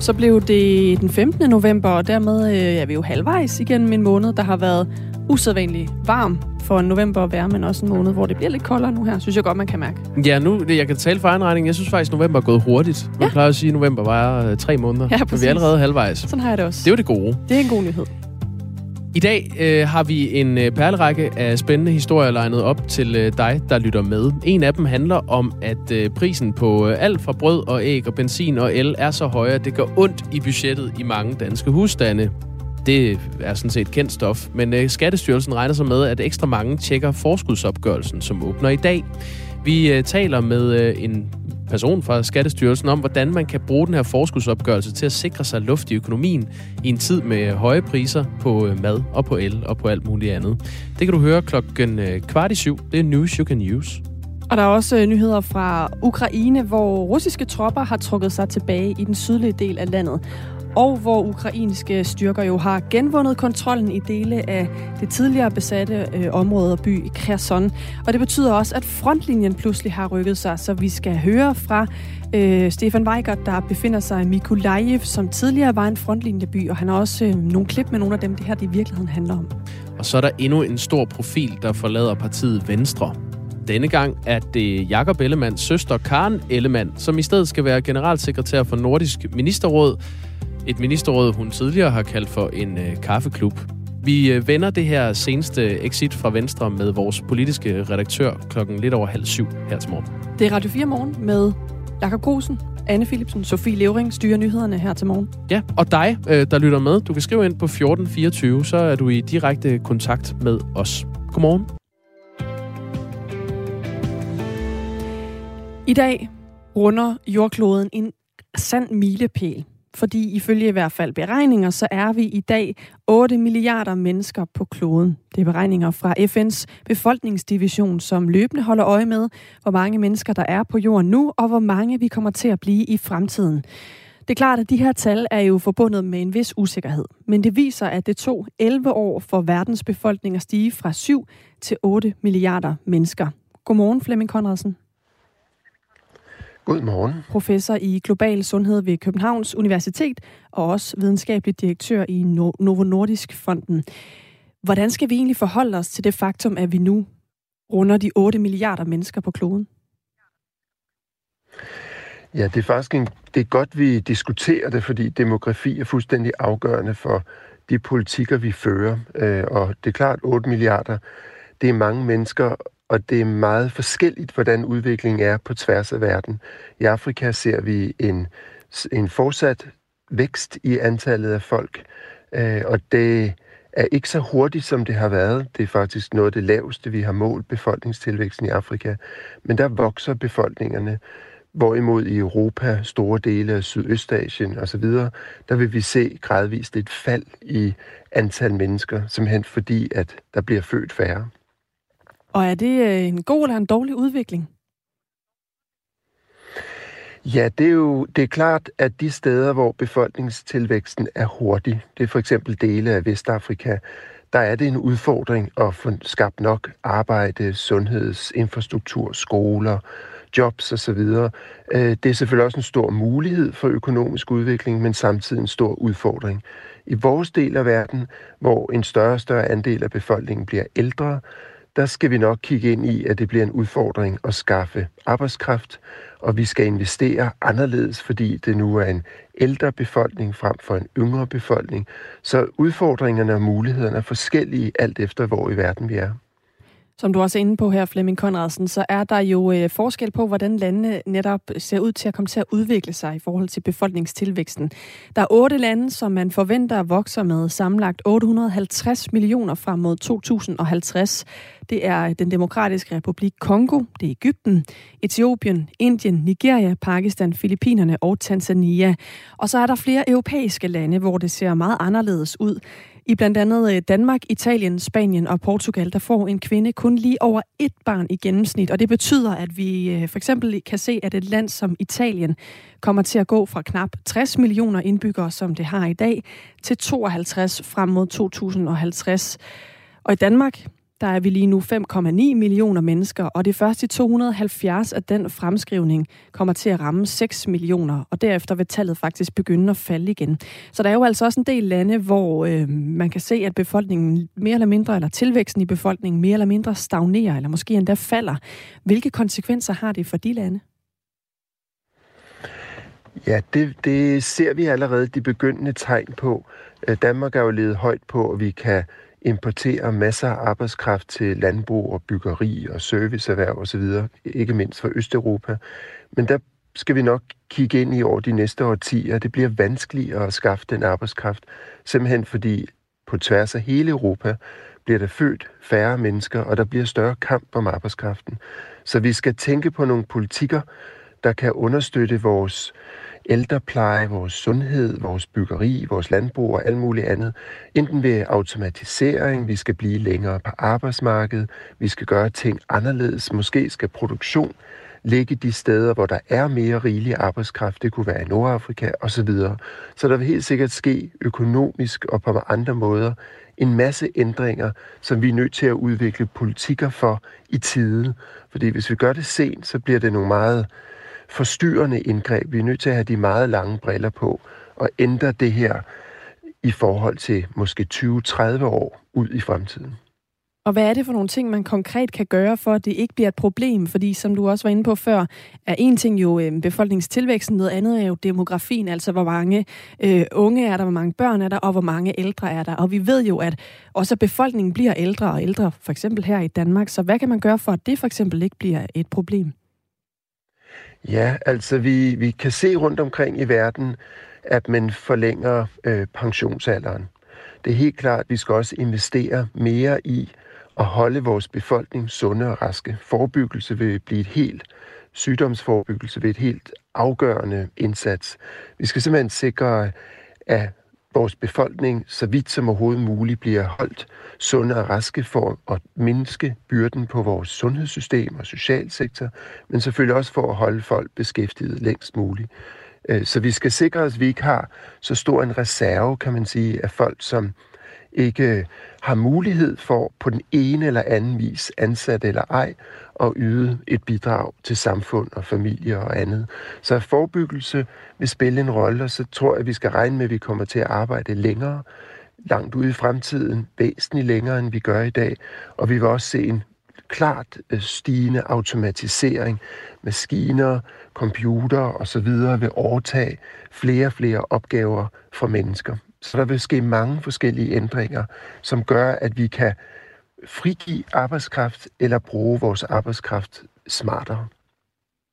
Så blev det den 15. november, og dermed øh, er vi jo halvvejs igen en måned, der har været usædvanlig varm for en november at være, men også en måned, hvor det bliver lidt koldere nu her, synes jeg godt, man kan mærke. Ja, nu, jeg kan tale for egen regning. Jeg synes faktisk, november er gået hurtigt. Man Ja. plejer at sige, at november var øh, tre måneder. Ja, men vi er allerede halvvejs. Sådan har jeg det også. Det er jo det gode. det er en god nyhed. I dag øh, har vi en øh, perlerække af spændende historier legnet op til øh, dig, der lytter med. En af dem handler om, at øh, prisen på øh, alt fra brød og æg og benzin og el er så høj, at det gør ondt i budgettet i mange danske husstande. Det er sådan set kendt stof, men øh, Skattestyrelsen regner sig med, at ekstra mange tjekker forskudsopgørelsen, som åbner i dag. Vi øh, taler med øh, en person fra Skattestyrelsen om, hvordan man kan bruge den her forskudsopgørelse til at sikre sig luft i økonomien i en tid med høje priser på øh, mad og på el og på alt muligt andet. Det kan du høre klokken øh, kvart i syv. Det er News You Can Use. Og der er også øh, nyheder fra Ukraine, hvor russiske tropper har trukket sig tilbage i den sydlige del af landet. Og hvor ukrainske styrker jo har genvundet kontrollen i dele af det tidligere besatte øh, område og by Kherson. Og det betyder også, at frontlinjen pludselig har rykket sig, så vi skal høre fra øh, Stefan Weigert, der befinder sig i Mykolaiv, som tidligere var en frontlinjeby, og han har også øh, nogle klip med nogle af dem, det her det i virkeligheden handler om. Og så er der endnu en stor profil, der forlader partiet Venstre. Denne gang er det Jakob Ellemands søster Karen Ellemann, som i stedet skal være generalsekretær for Nordisk Ministerråd. Et ministerråd, hun tidligere har kaldt for en øh, kaffeklub. Vi øh, vender det her seneste exit fra Venstre med vores politiske redaktør klokken lidt over halv syv her til morgen. Det er Radio 4 Morgen med Jakob Grusen, Anne Philipsen, Sofie Levering styrer nyhederne her til morgen. Ja, og dig, øh, der lytter med, du kan skrive ind på 1424, så er du i direkte kontakt med os. Godmorgen. I dag runder jordkloden en sand milepæl. Fordi ifølge i hvert fald beregninger, så er vi i dag 8 milliarder mennesker på kloden. Det er beregninger fra FN's befolkningsdivision, som løbende holder øje med, hvor mange mennesker der er på jorden nu, og hvor mange vi kommer til at blive i fremtiden. Det er klart, at de her tal er jo forbundet med en vis usikkerhed. Men det viser, at det tog 11 år for verdens befolkning at stige fra 7 til 8 milliarder mennesker. Godmorgen, Flemming Konradsen. Godmorgen. professor i global sundhed ved Københavns Universitet og også videnskabelig direktør i No- Novo Nordisk Fonden. Hvordan skal vi egentlig forholde os til det faktum, at vi nu runder de 8 milliarder mennesker på kloden? Ja, det er faktisk en, det er godt, vi diskuterer det, fordi demografi er fuldstændig afgørende for de politikker, vi fører. Øh, Og det er klart, 8 milliarder, det er mange mennesker, og det er meget forskelligt, hvordan udviklingen er på tværs af verden. I Afrika ser vi en, en fortsat vækst i antallet af folk, øh, og det er ikke så hurtigt, som det har været. Det er faktisk noget af det laveste, vi har målt befolkningstilvæksten i Afrika. Men der vokser befolkningerne. Hvorimod i Europa, store dele af Sydøstasien osv., der vil vi se gradvist et fald i antal mennesker, simpelthen fordi, at der bliver født færre. Og er det øh, en god eller en dårlig udvikling? Ja, det er jo det er klart, at de steder, hvor befolkningstilvæksten er hurtig, det er for eksempel dele af Vestafrika, der er det en udfordring at få skabt nok arbejde, sundhedsinfrastruktur, skoler, jobs osv. Øh, det er selvfølgelig også en stor mulighed for økonomisk udvikling, men samtidig en stor udfordring. I vores del af verden, hvor en større og større andel af befolkningen bliver ældre, der skal vi nok kigge ind i, at det bliver en udfordring at skaffe arbejdskraft, og vi skal investere anderledes, fordi det nu er en ældre befolkning frem for en yngre befolkning. Så udfordringerne og mulighederne er forskellige alt efter, hvor i verden vi er. Som du også er inde på her, Flemming Konradsen, så er der jo øh, forskel på, hvordan landene netop ser ud til at komme til at udvikle sig i forhold til befolkningstilvæksten. Der er otte lande, som man forventer vokser med sammenlagt 850 millioner frem mod 2050. Det er den demokratiske republik Kongo, det er Ægypten, Etiopien, Indien, Nigeria, Pakistan, Filippinerne og Tanzania. Og så er der flere europæiske lande, hvor det ser meget anderledes ud. I blandt andet øh, Danmark, Italien, Spanien og Portugal, der får en kvinde kun lige over et barn i gennemsnit. Og det betyder, at vi øh, for eksempel kan se, at et land som Italien kommer til at gå fra knap 60 millioner indbyggere, som det har i dag, til 52 frem mod 2050. Og i Danmark, der er vi lige nu 5,9 millioner mennesker, og det første 270 af den fremskrivning kommer til at ramme 6 millioner, og derefter vil tallet faktisk begynde at falde igen. Så der er jo altså også en del lande, hvor øh, man kan se, at befolkningen mere eller mindre, eller tilvæksten i befolkningen mere eller mindre stagnerer, eller måske endda falder. Hvilke konsekvenser har det for de lande? Ja, det, det ser vi allerede de begyndende tegn på. Øh, Danmark er jo ledet højt på, at vi kan importere masser af arbejdskraft til landbrug og byggeri og serviceerhverv osv., ikke mindst fra Østeuropa. Men der skal vi nok kigge ind i over de næste årtier. Det bliver vanskeligere at skaffe den arbejdskraft, simpelthen fordi på tværs af hele Europa bliver der født færre mennesker, og der bliver større kamp om arbejdskraften. Så vi skal tænke på nogle politikker, der kan understøtte vores ældrepleje, vores sundhed, vores byggeri, vores landbrug og alt muligt andet. Enten ved automatisering, vi skal blive længere på arbejdsmarkedet, vi skal gøre ting anderledes, måske skal produktion ligge de steder, hvor der er mere rigelig arbejdskraft, det kunne være i Nordafrika osv. Så der vil helt sikkert ske økonomisk og på andre måder en masse ændringer, som vi er nødt til at udvikle politikker for i tide. Fordi hvis vi gør det sent, så bliver det nogle meget forstyrrende indgreb. Vi er nødt til at have de meget lange briller på og ændre det her i forhold til måske 20-30 år ud i fremtiden. Og hvad er det for nogle ting, man konkret kan gøre, for at det ikke bliver et problem? Fordi som du også var inde på før, er en ting jo øh, befolkningstilvæksten, noget andet er jo demografien, altså hvor mange øh, unge er der, hvor mange børn er der, og hvor mange ældre er der. Og vi ved jo, at også befolkningen bliver ældre og ældre, for eksempel her i Danmark. Så hvad kan man gøre for, at det for eksempel ikke bliver et problem? Ja, altså vi, vi kan se rundt omkring i verden, at man forlænger øh, pensionsalderen. Det er helt klart, at vi skal også investere mere i at holde vores befolkning sunde og raske. Forebyggelse vil blive et helt sygdomsforebyggelse ved et helt afgørende indsats. Vi skal simpelthen sikre, at vores befolkning så vidt som overhovedet muligt bliver holdt sunde og raske for at mindske byrden på vores sundhedssystem og socialsektor, men selvfølgelig også for at holde folk beskæftiget længst muligt. Øh, så vi skal sikre os, at vi ikke har så stor en reserve, kan man sige, af folk, som ikke har mulighed for på den ene eller anden vis, ansat eller ej, at yde et bidrag til samfund og familie og andet. Så forebyggelse vil spille en rolle, og så tror jeg, at vi skal regne med, at vi kommer til at arbejde længere, langt ude i fremtiden, væsentligt længere, end vi gør i dag. Og vi vil også se en klart øh, stigende automatisering. Maskiner, computer osv. vil overtage flere og flere opgaver fra mennesker. Så der vil ske mange forskellige ændringer, som gør, at vi kan frigive arbejdskraft eller bruge vores arbejdskraft smartere.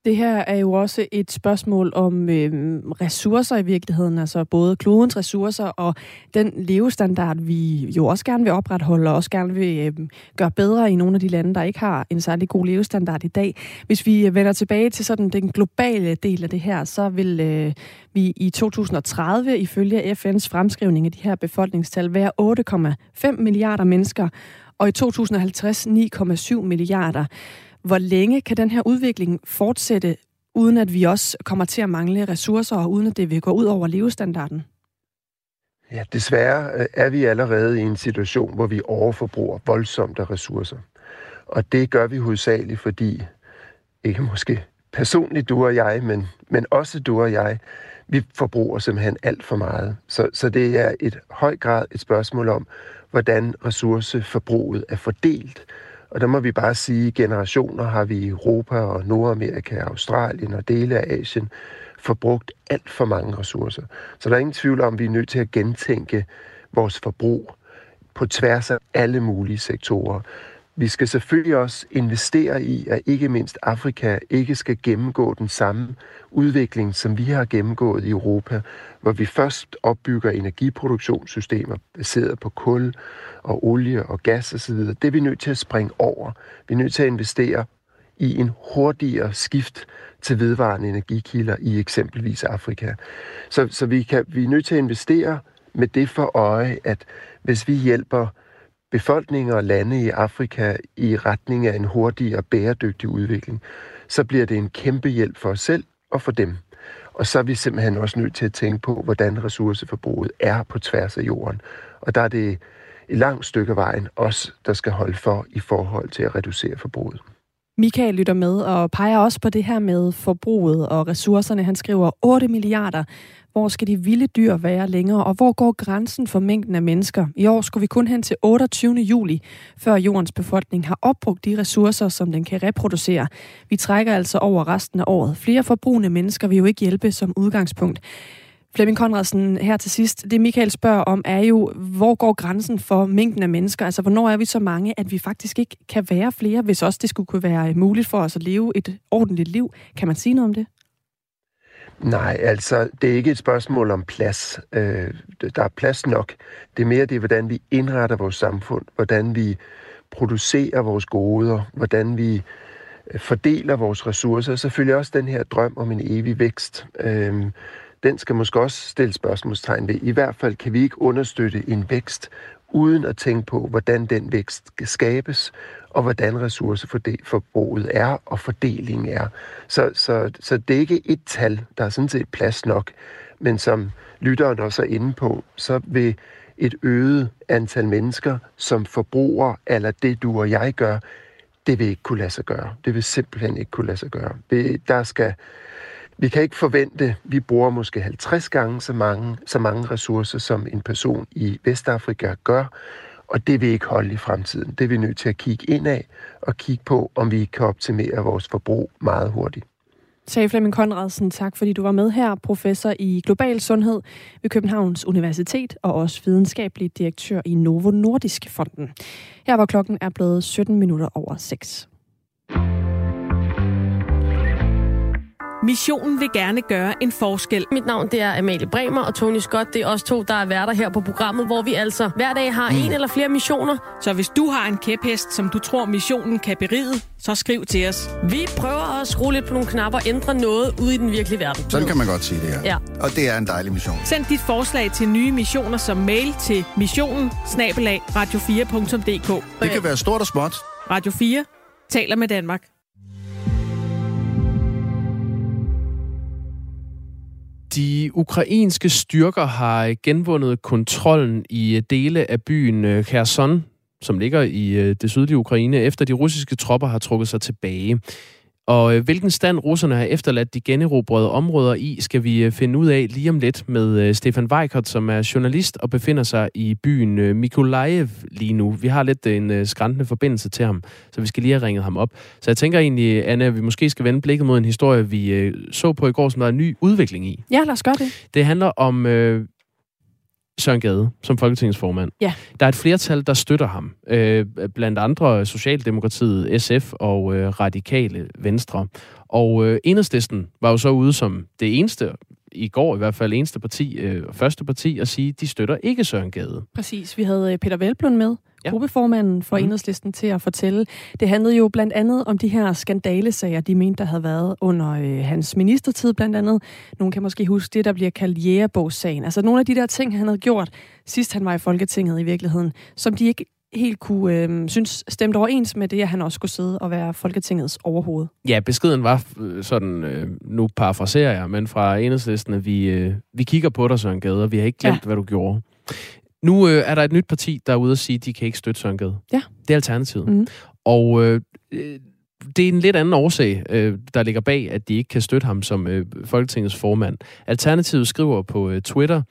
Det her er jo også et spørgsmål om øh, ressourcer i virkeligheden, altså både klodens ressourcer og den levestandard, vi jo også gerne vil opretholde og også gerne vil øh, gøre bedre i nogle af de lande, der ikke har en særlig god levestandard i dag. Hvis vi øh, vender tilbage til sådan den globale del af det her, så vil øh, vi i 2030 ifølge FN's fremskrivning af de her befolkningstal være 8,5 milliarder mennesker, og i 2050 9,7 milliarder. Hvor længe kan den her udvikling fortsætte, uden at vi også kommer til at mangle ressourcer, og uden at det vil gå ud over levestandarden? Ja, desværre øh, er vi allerede i en situation, hvor vi overforbruger voldsomt af ressourcer. Og det gør vi hovedsageligt, fordi, ikke måske personligt du og jeg, men, men også du og jeg, vi forbruger simpelthen alt for meget. Så, så det er et høj grad et spørgsmål om, hvordan ressourceforbruget er fordelt. Og der må vi bare sige, at generationer har vi i Europa og Nordamerika, Australien og dele af Asien forbrugt alt for mange ressourcer. Så der er ingen tvivl om, at vi er nødt til at gentænke vores forbrug på tværs af alle mulige sektorer. Vi skal selvfølgelig også investere i, at ikke mindst Afrika ikke skal gennemgå den samme udvikling, som vi har gennemgået i Europa, hvor vi først opbygger energiproduktionssystemer baseret på kul og olie og gas osv. Det er vi nødt til at springe over. Vi er nødt til at investere i en hurtigere skift til vedvarende energikilder i eksempelvis Afrika. Så, så vi, kan, vi er nødt til at investere med det for øje, at hvis vi hjælper befolkninger og lande i Afrika i retning af en hurtig og bæredygtig udvikling, så bliver det en kæmpe hjælp for os selv og for dem. Og så er vi simpelthen også nødt til at tænke på, hvordan ressourceforbruget er på tværs af jorden. Og der er det et langt stykke vejen os, der skal holde for i forhold til at reducere forbruget. Michael lytter med og peger også på det her med forbruget og ressourcerne. Han skriver 8 milliarder. Hvor skal de vilde dyr være længere, og hvor går grænsen for mængden af mennesker? I år skulle vi kun hen til 28. juli, før jordens befolkning har opbrugt de ressourcer, som den kan reproducere. Vi trækker altså over resten af året. Flere forbrugende mennesker vil jo ikke hjælpe som udgangspunkt. Flemming Konradsen, her til sidst. Det Michael spørger om er jo, hvor går grænsen for mængden af mennesker? Altså, hvornår er vi så mange, at vi faktisk ikke kan være flere, hvis også det skulle kunne være øh, muligt for os at leve et ordentligt liv? Kan man sige noget om det? Nej, altså, det er ikke et spørgsmål om plads. Øh, der er plads nok. Det er mere det, hvordan vi indretter vores samfund, hvordan vi producerer vores goder, hvordan vi øh, fordeler vores ressourcer, og selvfølgelig også den her drøm om en evig vækst. Øh, den skal måske også stille spørgsmålstegn ved. I hvert fald kan vi ikke understøtte en vækst, uden at tænke på, hvordan den vækst skal skabes, og hvordan ressourceforbruget er, og fordelingen er. Så, så, så det er ikke et tal, der er sådan set plads nok, men som lytteren også er inde på, så vil et øget antal mennesker, som forbruger, eller det du og jeg gør, det vil ikke kunne lade sig gøre. Det vil simpelthen ikke kunne lade sig gøre. Det, Der skal vi kan ikke forvente, vi bruger måske 50 gange så mange, så mange ressourcer, som en person i Vestafrika gør, og det vil ikke holde i fremtiden. Det er vi nødt til at kigge ind af og kigge på, om vi kan optimere vores forbrug meget hurtigt. Sagde Flemming Konradsen, tak fordi du var med her, professor i global sundhed ved Københavns Universitet og også videnskabelig direktør i Novo Nordisk Fonden. Her var klokken er blevet 17 minutter over 6. Missionen vil gerne gøre en forskel. Mit navn det er Amalie Bremer og Tony Scott. Det er os to, der er værter her på programmet, hvor vi altså hver dag har mm. en eller flere missioner. Så hvis du har en kæphest, som du tror missionen kan beride, så skriv til os. Vi prøver at skrue lidt på nogle knapper og ændre noget ude i den virkelige verden. Sådan kan man godt sige det her. Ja. Og det er en dejlig mission. Send dit forslag til nye missioner som mail til missionen radio4.dk. Det kan være stort og småt. Radio 4 taler med Danmark. De ukrainske styrker har genvundet kontrollen i øh, dele af byen øh, Kherson, som ligger i øh, det sydlige Ukraine, efter de russiske tropper har trukket sig tilbage. Og øh, hvilken stand russerne har efterladt de generobrede områder i, skal vi øh, finde ud af lige om lidt med øh, Stefan Weikert, som er journalist og befinder sig i byen Mykolaiv lige nu. Vi har lidt en skræntende forbindelse til ham, så vi skal lige have ringet ham op. Så jeg tænker egentlig, Anna, at vi måske skal vende blikket mod en historie, vi så på i går, som der er en ny udvikling i. Ja, lad os gøre det. Det handler om øh, Søren Gade som Folketingets formand. Ja. Der er et flertal, der støtter ham. Øh, blandt andre Socialdemokratiet, SF og øh, Radikale Venstre. Og øh, Enhedslisten var jo så ude som det eneste, i går i hvert fald eneste parti, øh, første parti, at sige, at de støtter ikke Søren Gade. Præcis. Vi havde øh, Peter Velblund med, ja. gruppeformanden for mm. Enhedslisten, til at fortælle. Det handlede jo blandt andet om de her skandalesager, de mente, der havde været under øh, hans ministertid blandt andet. Nogle kan måske huske det, der bliver kaldt jægerbogssagen. Altså nogle af de der ting, han havde gjort, sidst han var i Folketinget i virkeligheden, som de ikke helt kunne øh, synes stemte overens med det, at han også skulle sidde og være Folketingets overhoved. Ja, beskeden var øh, sådan, øh, nu parafraserer jeg, men fra enhedslisten, at vi, øh, vi kigger på dig, Søren Gade, og vi har ikke glemt, ja. hvad du gjorde. Nu øh, er der et nyt parti, der er ude at sige, at de kan ikke støtte Søren. Ja. Det er Alternativet. Mm. Og øh, det er en lidt anden årsag, øh, der ligger bag, at de ikke kan støtte ham som øh, Folketingets formand. Alternativet skriver på øh, Twitter,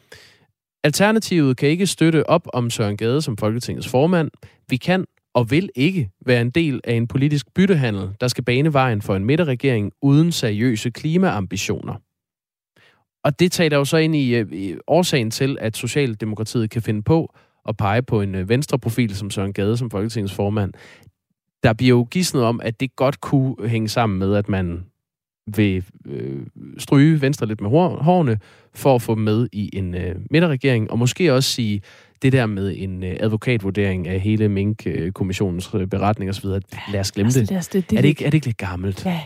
Alternativet kan ikke støtte op om Søren Gade som Folketingets formand. Vi kan og vil ikke være en del af en politisk byttehandel, der skal bane vejen for en midterregering uden seriøse klimaambitioner. Og det tager jo så ind i, øh, i årsagen til, at Socialdemokratiet kan finde på at pege på en øh, venstreprofil som Søren Gade som Folketingets formand. Der bliver jo gidsnet om, at det godt kunne hænge sammen med, at man vil øh, stryge Venstre lidt med hårene for at få med i en øh, midterregering, og måske også sige det der med en øh, advokatvurdering af hele Mink-kommissionens øh, beretning osv. Lad os glemme det. det, det, det er, det ikke, er det ikke lidt gammelt? Ja.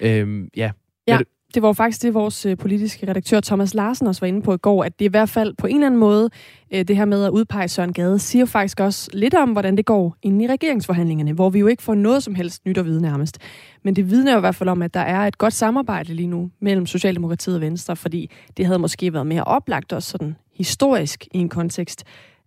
Øhm, ja. ja. Det var faktisk det, vores øh, politiske redaktør Thomas Larsen også var inde på i går, at det i hvert fald på en eller anden måde, øh, det her med at udpege Søren Gade, siger faktisk også lidt om, hvordan det går inde i regeringsforhandlingerne, hvor vi jo ikke får noget som helst nyt at vide nærmest. Men det vidner jo i hvert fald om, at der er et godt samarbejde lige nu mellem Socialdemokratiet og Venstre, fordi det havde måske været mere oplagt også sådan historisk i en kontekst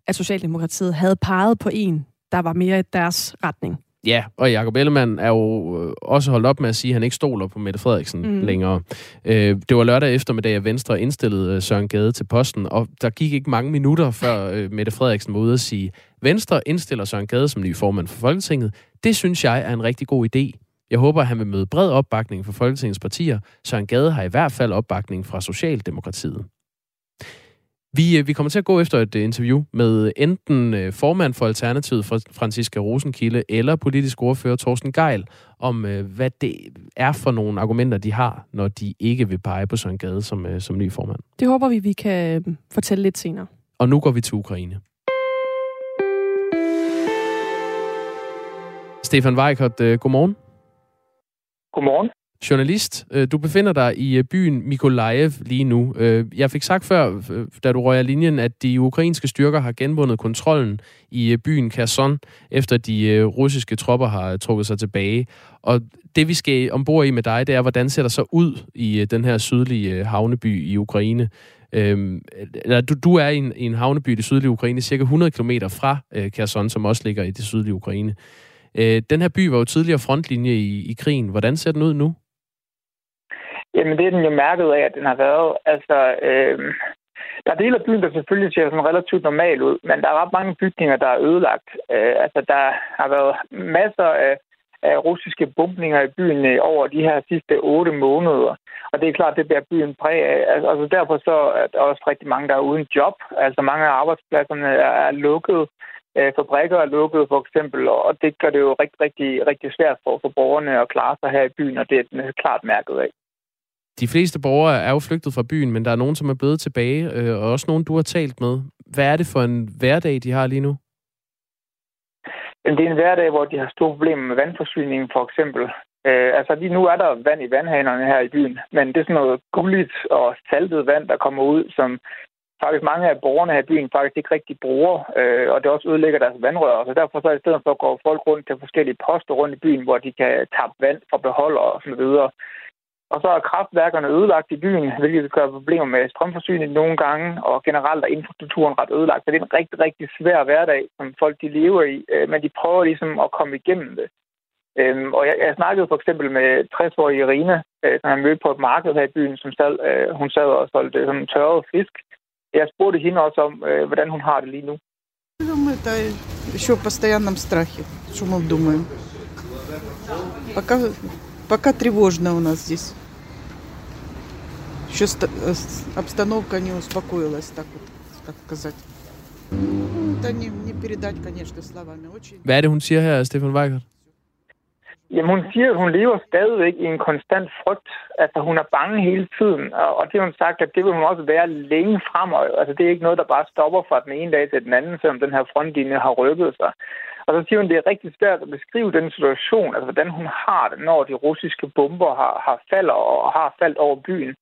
at Socialdemokratiet havde peget på en, der var mere i deres retning. Ja, og Jacob Ellemann er jo øh, også holdt op med at sige, at han ikke stoler på Mette Frederiksen mm. længere. Øh, det var lørdag eftermiddag, at Venstre indstillede øh, Søren Gade til posten, og der gik ikke mange minutter, før Mette Frederiksen var ude at sige, Venstre indstiller Søren Gade som ny formand for Folketinget. Det synes jeg er en rigtig god idé. Jeg håber, at han vil møde bred opbakning fra Folketingets partier. Søren Gade har i hvert fald opbakning fra Socialdemokratiet. Vi, øh, vi kommer til at gå efter et øh, interview med enten øh, formand for Alternativet, Franziska Rosenkilde, eller politisk ordfører Thorsten Geil, om hvad det er for nogle argumenter, de har, når de ikke vil pege på Søren Gade som, som ny formand. Det håber vi, vi kan fortælle lidt senere. Og nu går vi til Ukraine. Stefan Weikert, godmorgen. Godmorgen journalist. Øh, du befinder dig i øh, byen Mykolaiv lige nu. Øh, jeg fik sagt før, da du røg af linjen, at de ukrainske styrker har genvundet kontrollen i byen Kherson, efter de russiske tropper har trukket sig tilbage. Og det vi skal ombord i med dig, det er, hvordan ser der så ud i den her sydlige havneby i Ukraine. Øhm, eller du, du er i en, i en havneby i det sydlige Ukraine, cirka 100 km fra Kherson, som også ligger i det sydlige Ukraine. den her by var jo tidligere frontlinje i, i krigen. Hvordan ser den ud nu? Jamen, det er den jo mærket af, at den har været. Altså, øh, der er dele af byen, der selvfølgelig ser sådan relativt normal ud, men der er ret mange bygninger, der er ødelagt. Øh, altså, der har været masser af, af russiske bumpninger i byen over de her sidste otte måneder. Og det er klart, det bliver byen præg af. Altså, altså derfor så er der også rigtig mange, der er uden job. Altså mange af arbejdspladserne er, er lukket. Øh, fabrikker er lukket for eksempel, og det gør det jo rigtig, rigtig, rigtig svært for, for borgerne at klare sig her i byen, og det er den klart mærket af de fleste borgere er jo flygtet fra byen, men der er nogen, som er blevet tilbage, øh, og også nogen, du har talt med. Hvad er det for en hverdag, de har lige nu? Det er en hverdag, hvor de har store problemer med vandforsyningen, for eksempel. Øh, altså lige nu er der vand i vandhanerne her i byen, men det er sådan noget gulligt og saltet vand, der kommer ud, som faktisk mange af borgerne her i byen faktisk ikke rigtig bruger, øh, og det også ødelægger deres vandrør. Så derfor så i stedet for går folk rundt til forskellige poster rundt i byen, hvor de kan tappe vand fra beholder og så videre. Og så er kraftværkerne ødelagt i byen, hvilket gør problemer med strømforsyning nogle gange, og generelt er infrastrukturen ret ødelagt. Så det er en rigtig, rigtig svær hverdag, som folk de lever i, øh, men de prøver ligesom at komme igennem det. Øhm, og jeg, jeg snakkede for eksempel med 60-årige Irina, øh, som jeg mødte på et marked her i byen, som sad, øh, hun sad og solgte sådan tørret fisk. Jeg spurgte hende også om, hvordan hun har det lige nu. Это еще в постоянном страхе, что мы думаем. Пока, пока тревожно у нас здесь. Еще э, обстановка не успокоилась, так вот, так сказать. Ну, это не, не передать, конечно, словами. Очень... Hvad er det, hun siger her, Stefan Weigert? Jamen, hun siger, at hun lever stadigvæk i en konstant frygt. Altså, hun er bange hele tiden. Og det har hun sagt, at det vil hun også være længe fremover. Altså, det er ikke noget, der bare stopper fra den ene dag til den anden, selvom den her frontlinje har rykket sig. Og så siger hun, at det er rigtig svært at beskrive den situation, altså hvordan hun har det, når de russiske bomber har, har faldet og har faldt over byen.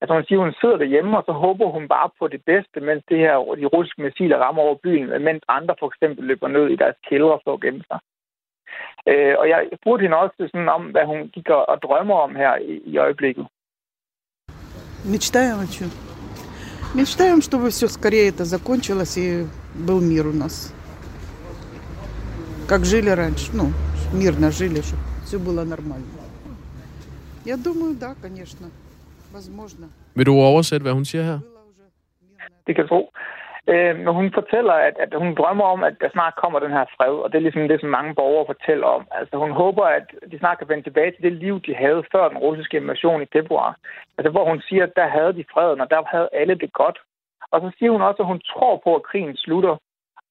Altså hun siger, at hun sidder derhjemme, og så håber hun bare på det bedste, mens det her, de russiske missiler rammer over byen, mens andre for eksempel løber ned i deres kældre for at gemme sig. Øh, og jeg spurgte hende også sådan om, hvad hun gik og drømmer om her i, i øjeblikket. Мечтаем о чем? Мечтаем, чтобы все скорее это закончилось и был мир у нас. Как жили раньше, ну, мирно жили, чтобы все было нормально. Я думаю, да, конечно. Vil du oversætte, hvad hun siger her? Det kan du tro. Øh, men hun fortæller, at, at hun drømmer om, at der snart kommer den her fred, og det er ligesom det, som mange borgere fortæller om. Altså hun håber, at de snart kan vende tilbage til det liv, de havde før den russiske invasion i februar. Altså hvor hun siger, at der havde de freden, og der havde alle det godt. Og så siger hun også, at hun tror på, at krigen slutter.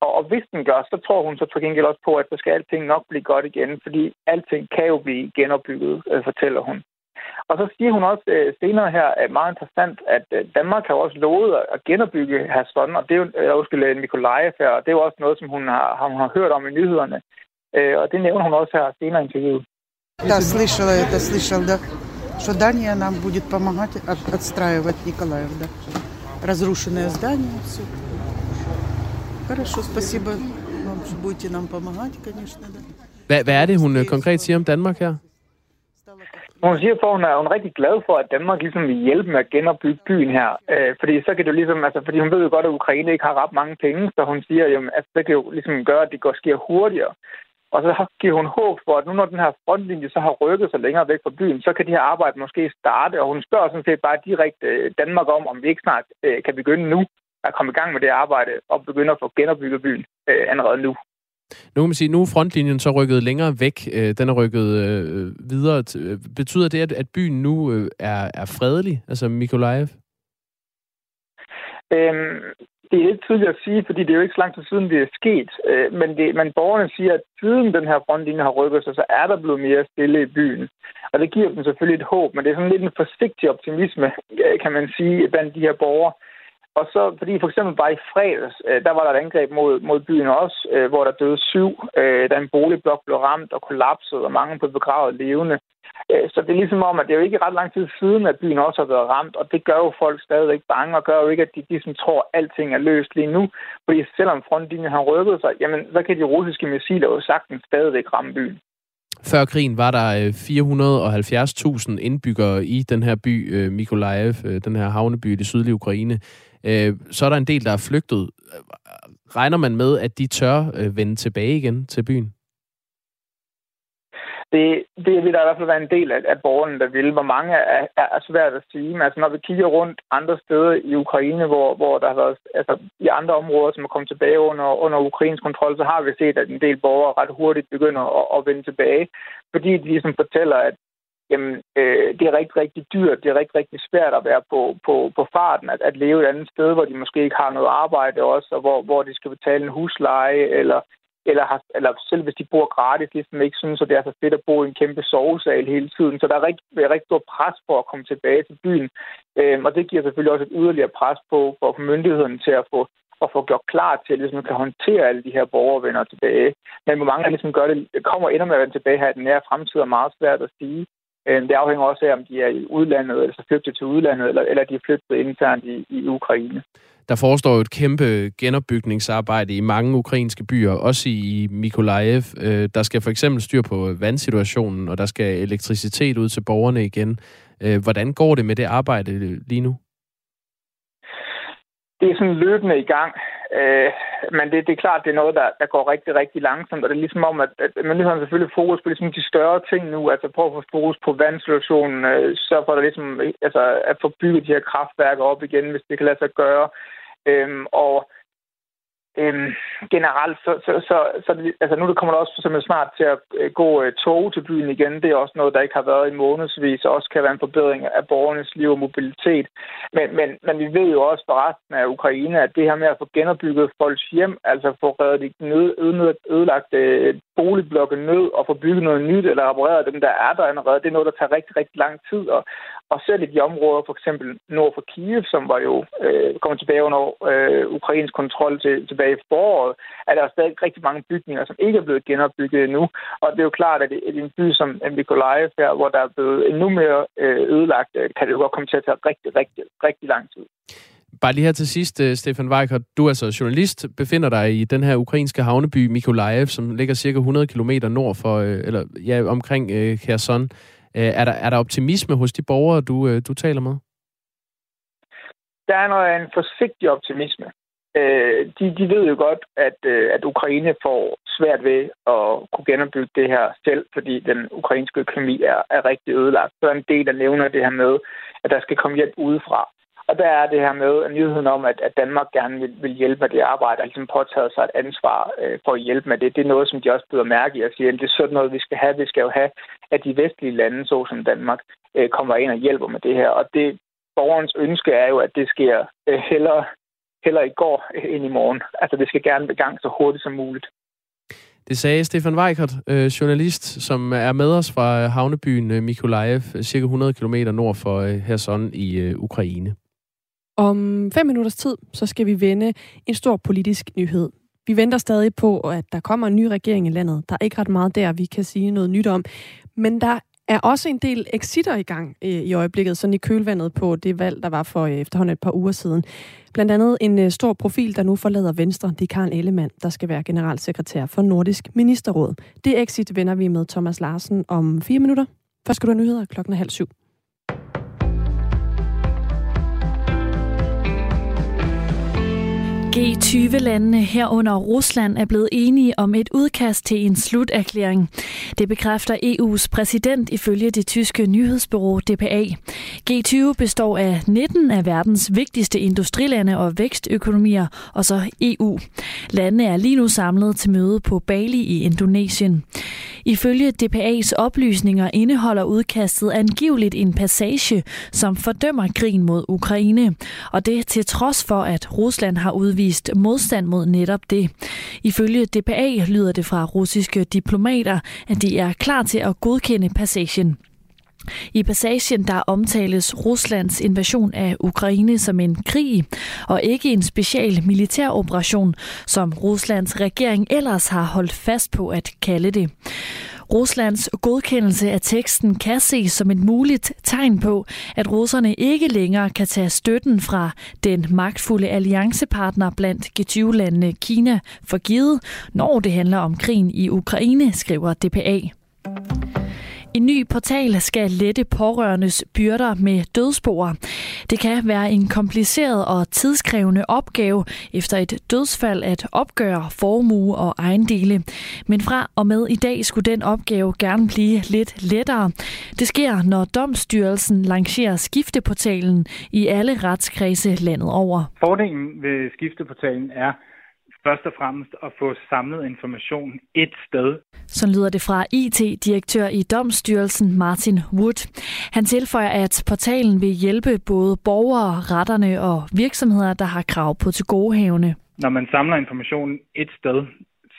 Og, og hvis den gør, så tror hun så til gengæld også på, at så skal alting nok blive godt igen, fordi alting kan jo blive genopbygget, øh, fortæller hun. Og så siger hun også øh, senere her, at meget interessant, at øh, Danmark har også lovet at genopbygge Herston, og det er jo, øh, undskyld, Nikolajev her, og det er jo også noget, som hun har, hun har hørt om i nyhederne. Øh, og det nævner hun også her senere i interviewet. Да, слышала это, слышал, да. Что Дания нам будет помогать от, отстраивать Николаев, да. Разрушенное здание, все. Хорошо, спасибо вам, что будете нам помогать, конечно, да. Hvad, hvad er det, hun konkret siger om Danmark her? Hun siger for, at hun er, hun er rigtig glad for, at Danmark ligesom vil hjælpe med at genopbygge byen her. Øh, fordi så kan det jo ligesom, altså, fordi hun ved jo godt, at Ukraine ikke har ret mange penge, så hun siger, at altså, det kan jo ligesom gøre, at det går sker hurtigere. Og så giver hun håb for, at nu når den her frontlinje så har rykket sig længere væk fra byen, så kan de her arbejde måske starte. Og hun spørger sådan set bare direkte øh, Danmark om, om vi ikke snart øh, kan begynde nu at komme i gang med det arbejde og begynde at få genopbygget byen øh, allerede nu. Nu kan man sige, nu er frontlinjen så rykket længere væk. Øh, den er rykket øh, videre. Øh, betyder det, at, at byen nu øh, er, er fredelig, altså Mikolajev? Øhm, det er helt tydeligt at sige, fordi det er jo ikke så lang tid siden, det er sket. Øh, men, det, men borgerne siger, at siden den her frontlinje har rykket sig, så er der blevet mere stille i byen. Og det giver dem selvfølgelig et håb, men det er sådan lidt en forsigtig optimisme, øh, kan man sige, blandt de her borgere. Og så, fordi for eksempel bare i fredags, øh, der var der et angreb mod, mod byen også, øh, hvor der døde syv, øh, da en boligblok blev ramt og kollapsede, og mange blev begravet levende. Øh, så det er ligesom om, at det er jo ikke ret lang tid siden, at byen også har været ramt, og det gør jo folk stadigvæk bange, og gør jo ikke, at de ligesom tror, at alting er løst lige nu. Fordi selvom frontlinjen har rykket sig, jamen, så kan de russiske missiler jo sagtens stadigvæk ramme byen. Før krigen var der øh, 470.000 indbyggere i den her by, øh, Mikolajev, øh, den her havneby i det sydlige Ukraine. Så er der en del, der er flygtet. Regner man med, at de tør vende tilbage igen til byen? Det, det vil der i hvert fald være en del af, af borgerne, der vil. Hvor mange er, er svært at sige. Men altså, når vi kigger rundt andre steder i Ukraine, hvor, hvor der har været altså, i andre områder, som er kommet tilbage under, under ukrainsk kontrol, så har vi set, at en del borgere ret hurtigt begynder at, at vende tilbage. Fordi de ligesom fortæller, at jamen, øh, det er rigtig, rigtig dyrt. Det er rigtig, rigtig svært at være på, på, på farten, at, at leve et andet sted, hvor de måske ikke har noget arbejde også, og hvor, hvor de skal betale en husleje, eller, eller, har, eller selv hvis de bor gratis, ligesom ikke synes, at det er så fedt at bo i en kæmpe sovesal hele tiden. Så der er rigtig, er rigtig stor pres for at komme tilbage til byen, Øhm, og det giver selvfølgelig også et yderligere pres på for myndighederne til at få at få gjort klar til, at ligesom kan håndtere alle de her borgere vender tilbage. Men hvor mange der ligesom gør det, kommer ender med at vende tilbage her i den nære fremtid, er meget svært at sige. Øh, det afhænger også af, om de er i udlandet, eller så flygtet til udlandet, eller, eller de er flygtet internt i, i Ukraine. Der forestår jo et kæmpe genopbygningsarbejde i mange ukrainske byer, også i Mykolaiv. Øh, der skal for eksempel styr på vandsituationen, og der skal elektricitet ud til borgerne igen. Øh, hvordan går det med det arbejde lige nu? Det er sådan løbende i gang. Øh, men det, det er klart, det er noget, der, der går rigtig, rigtig langsomt, og det er ligesom om, at, at myndighederne ligesom selvfølgelig fokus på ligesom de større ting nu, altså prøve at få fokus på vandsituationen, øh, så for at, ligesom, altså, at få bygget de her kraftværker op igen, hvis det kan lade sig gøre. Øh, og Øhm, generelt, så, så, så, så altså nu kommer der også simpelthen snart til at øh, gå øh, tog til byen igen. Det er også noget, der ikke har været i månedsvis, og også kan være en forbedring af borgernes liv og mobilitet. Men, men, men vi ved jo også fra resten af Ukraine, at det her med at få genopbygget folks hjem, altså få reddet de nød, ødelagt øh, boligblokke nød og få bygget noget nyt eller repareret dem, der er der allerede, det er noget, der tager rigtig, rigtig lang tid. Og, og selv i de områder, for eksempel nord for Kiev, som var jo øh, kommet tilbage under øh, ukrainsk kontrol til, tilbage i foråret, er der stadig rigtig mange bygninger, som ikke er blevet genopbygget endnu. Og det er jo klart, at i en by som Mykolaiv her, hvor der er blevet endnu mere øh, ødelagt, øh, kan det jo godt komme til at tage rigtig, rigtig, rigtig lang tid. Bare lige her til sidst, øh, Stefan Weikert, du er altså journalist, befinder dig i den her ukrainske havneby Mykolaiv, som ligger cirka 100 km nord for, eller ja, omkring Kherson. Er der, er der optimisme hos de borgere, du, du taler med? Der er noget, en forsigtig optimisme øh, de, de ved jo godt, at, øh, at Ukraine får svært ved at kunne genopbygge det her selv, fordi den ukrainske økonomi er, er rigtig ødelagt. Så er en del, der nævner det her med, at der skal komme hjælp udefra. Og der er det her med nyheden om, at, at Danmark gerne vil, vil hjælpe med det arbejde, og ligesom påtaget sig et ansvar øh, for at hjælpe med det. Det er noget, som de også byder mærke i og siger, at det er sådan noget, vi skal have. Vi skal jo have, at de vestlige lande, såsom Danmark, øh, kommer ind og hjælper med det her. Og det, borgerens ønske er jo, at det sker øh, hellere heller ikke går ind i morgen. Altså, det skal gerne i gang så hurtigt som muligt. Det sagde Stefan Weikert, øh, journalist, som er med os fra havnebyen øh, Mykolaiv, cirka 100 km nord for øh, Herson i Ukraine. Om fem minutters tid, så skal vi vende en stor politisk nyhed. Vi venter stadig på, at der kommer en ny regering i landet. Der er ikke ret meget der, vi kan sige noget nyt om. Men der er også en del exitter i gang øh, i øjeblikket, sådan i kølvandet på det valg, der var for øh, efterhånden et par uger siden. Blandt andet en øh, stor profil, der nu forlader Venstre, det er Karl Ellemann, der skal være generalsekretær for Nordisk Ministerråd. Det exit vender vi med Thomas Larsen om fire minutter. Først skal du have nyheder klokken halv syv. G20-landene herunder Rusland er blevet enige om et udkast til en sluterklæring. Det bekræfter EU's præsident ifølge det tyske nyhedsbureau DPA. G20 består af 19 af verdens vigtigste industrilande og vækstøkonomier, og så EU. Landene er lige nu samlet til møde på Bali i Indonesien. Ifølge DPA's oplysninger indeholder udkastet angiveligt en passage, som fordømmer krigen mod Ukraine, og det til trods for, at Rusland har vist modstand mod netop det. Ifølge DPA lyder det fra russiske diplomater, at de er klar til at godkende passagen. I passagen der omtales Ruslands invasion af Ukraine som en krig, og ikke en special militær operation, som Ruslands regering ellers har holdt fast på at kalde det. Ruslands godkendelse af teksten kan ses som et muligt tegn på, at russerne ikke længere kan tage støtten fra den magtfulde alliancepartner blandt G20-landene Kina for givet, når det handler om krigen i Ukraine, skriver DPA. En ny portal skal lette pårørendes byrder med dødsboer. Det kan være en kompliceret og tidskrævende opgave efter et dødsfald at opgøre formue og ejendele. Men fra og med i dag skulle den opgave gerne blive lidt lettere. Det sker, når Domstyrelsen lancerer skifteportalen i alle retskredse landet over. Fordelen ved skifteportalen er, først og fremmest at få samlet information et sted. Så lyder det fra IT-direktør i Domstyrelsen Martin Wood. Han tilføjer, at portalen vil hjælpe både borgere, retterne og virksomheder, der har krav på tilgodehavende. Når man samler informationen et sted,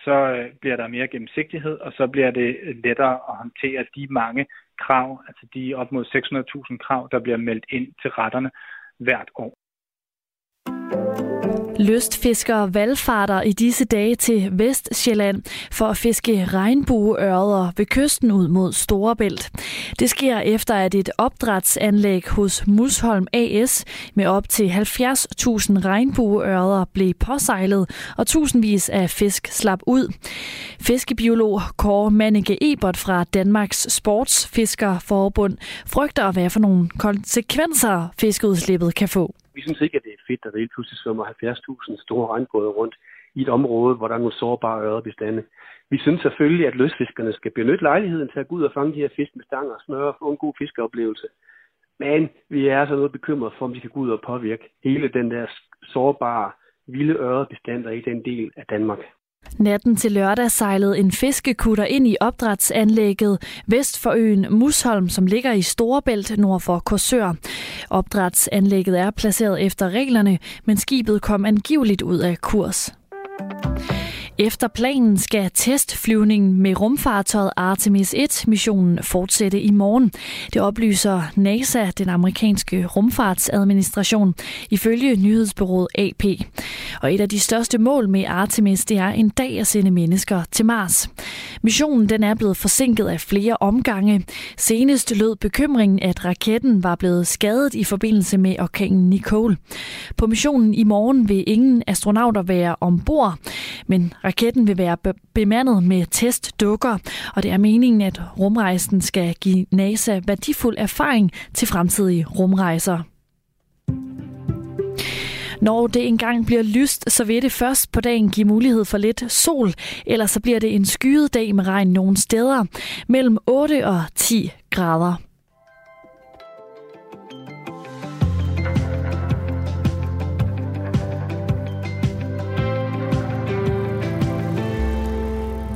så øh, bliver der mere gennemsigtighed, og så bliver det lettere at håndtere de mange krav, altså de op mod 600.000 krav, der bliver meldt ind til retterne hvert år. Lystfiskere valgfarter i disse dage til Vestjylland for at fiske regnbueørder ved kysten ud mod Storebælt. Det sker efter, at et opdrætsanlæg hos Musholm AS med op til 70.000 regnbueørder blev påsejlet, og tusindvis af fisk slap ud. Fiskebiolog Kåre Manneke Ebert fra Danmarks Sportsfiskerforbund frygter, hvad for nogle konsekvenser fiskeudslippet kan få. Vi synes ikke, at det er fedt, at der lige pludselig svømmer 70.000 store regnbåde rundt i et område, hvor der er nogle sårbare ørebestande. Vi synes selvfølgelig, at løsfiskerne skal benytte lejligheden til at gå ud og fange de her fisk med stang og smøre og få en god fiskeoplevelse. Men vi er så noget bekymret for, om de kan gå ud og påvirke hele den der sårbare, vilde ørebestand, i den del af Danmark. Natten til lørdag sejlede en fiskekutter ind i opdrætsanlægget vest for øen Musholm, som ligger i Storebælt nord for Korsør. Opdrætsanlægget er placeret efter reglerne, men skibet kom angiveligt ud af kurs. Efter planen skal testflyvningen med rumfartøjet Artemis 1-missionen fortsætte i morgen. Det oplyser NASA, den amerikanske rumfartsadministration, ifølge nyhedsbyrået AP. Og et af de største mål med Artemis, det er en dag at sende mennesker til Mars. Missionen den er blevet forsinket af flere omgange. Senest lød bekymringen, at raketten var blevet skadet i forbindelse med orkanen Nicole. På missionen i morgen vil ingen astronauter være ombord, men Raketten vil være bemandet med testdukker, og det er meningen, at rumrejsen skal give NASA værdifuld erfaring til fremtidige rumrejser. Når det engang bliver lyst, så vil det først på dagen give mulighed for lidt sol, eller så bliver det en skyet dag med regn nogle steder, mellem 8 og 10 grader.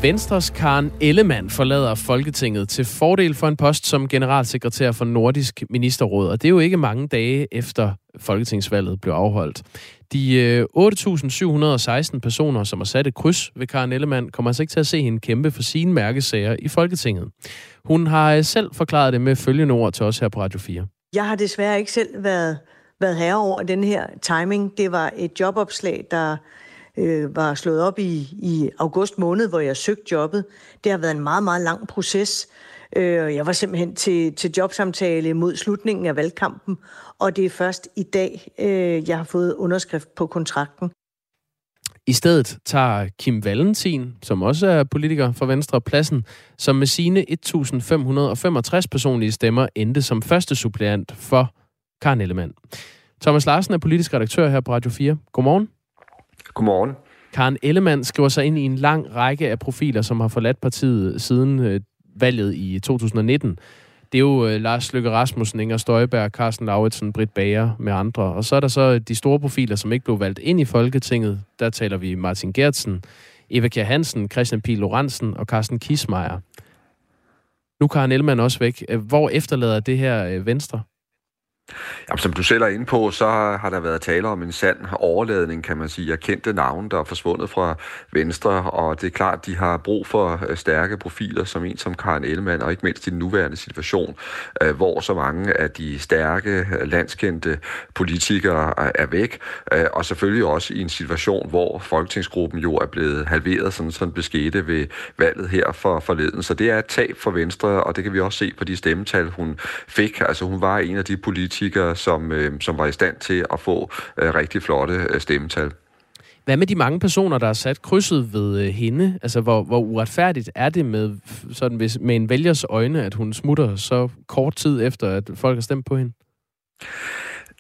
Venstres Karen Ellemann forlader Folketinget til fordel for en post som generalsekretær for Nordisk Ministerråd. Og det er jo ikke mange dage efter folketingsvalget blev afholdt. De øh, 8.716 personer, som har sat et kryds ved Karen Ellemann, kommer altså ikke til at se hende kæmpe for sine mærkesager i Folketinget. Hun har øh, selv forklaret det med følgende ord til os her på Radio 4. Jeg har desværre ikke selv været, været herre over den her timing. Det var et jobopslag, der øh, var slået op i, i august måned, hvor jeg søgte jobbet. Det har været en meget, meget lang proces. Øh, jeg var simpelthen til, til jobsamtale mod slutningen af valgkampen, og det er først i dag, øh, jeg har fået underskrift på kontrakten. I stedet tager Kim Valentin, som også er politiker for Venstre, pladsen, som med sine 1.565 personlige stemmer endte som første suppleant for Karen Ellemann. Thomas Larsen er politisk redaktør her på Radio 4. Godmorgen. Godmorgen. Karen Ellemann skriver sig ind i en lang række af profiler, som har forladt partiet siden øh, valget i 2019. Det er jo øh, Lars Løkke Rasmussen, Inger Støjberg, Carsten Lauritsen, Britt Bager med andre. Og så er der så de store profiler, som ikke blev valgt ind i Folketinget. Der taler vi Martin Gertsen, Eva Kjær Hansen, Christian P. Lorentzen og Carsten Kismeier. Nu kan Ellemann også væk. Hvor efterlader det her øh, Venstre? Jamen, som du selv er inde på, så har der været tale om en sand overladning, kan man sige, af kendte navne, der er forsvundet fra Venstre, og det er klart, de har brug for øh, stærke profiler, som en som Karen Ellemann, og ikke mindst i den nuværende situation, øh, hvor så mange af de stærke, øh, landskendte politikere er væk, og selvfølgelig også i en situation, hvor Folketingsgruppen jo er blevet halveret, sådan som det skete ved valget her for forleden. Så det er et tab for Venstre, og det kan vi også se på de stemmetal, hun fik. Altså hun var en af de politikere, politikere, som, øh, som var i stand til at få øh, rigtig flotte øh, stemmetal. Hvad med de mange personer, der har sat krydset ved øh, hende? Altså, hvor, hvor uretfærdigt er det med, sådan, hvis, med en vælgers øjne, at hun smutter så kort tid efter, at folk har stemt på hende?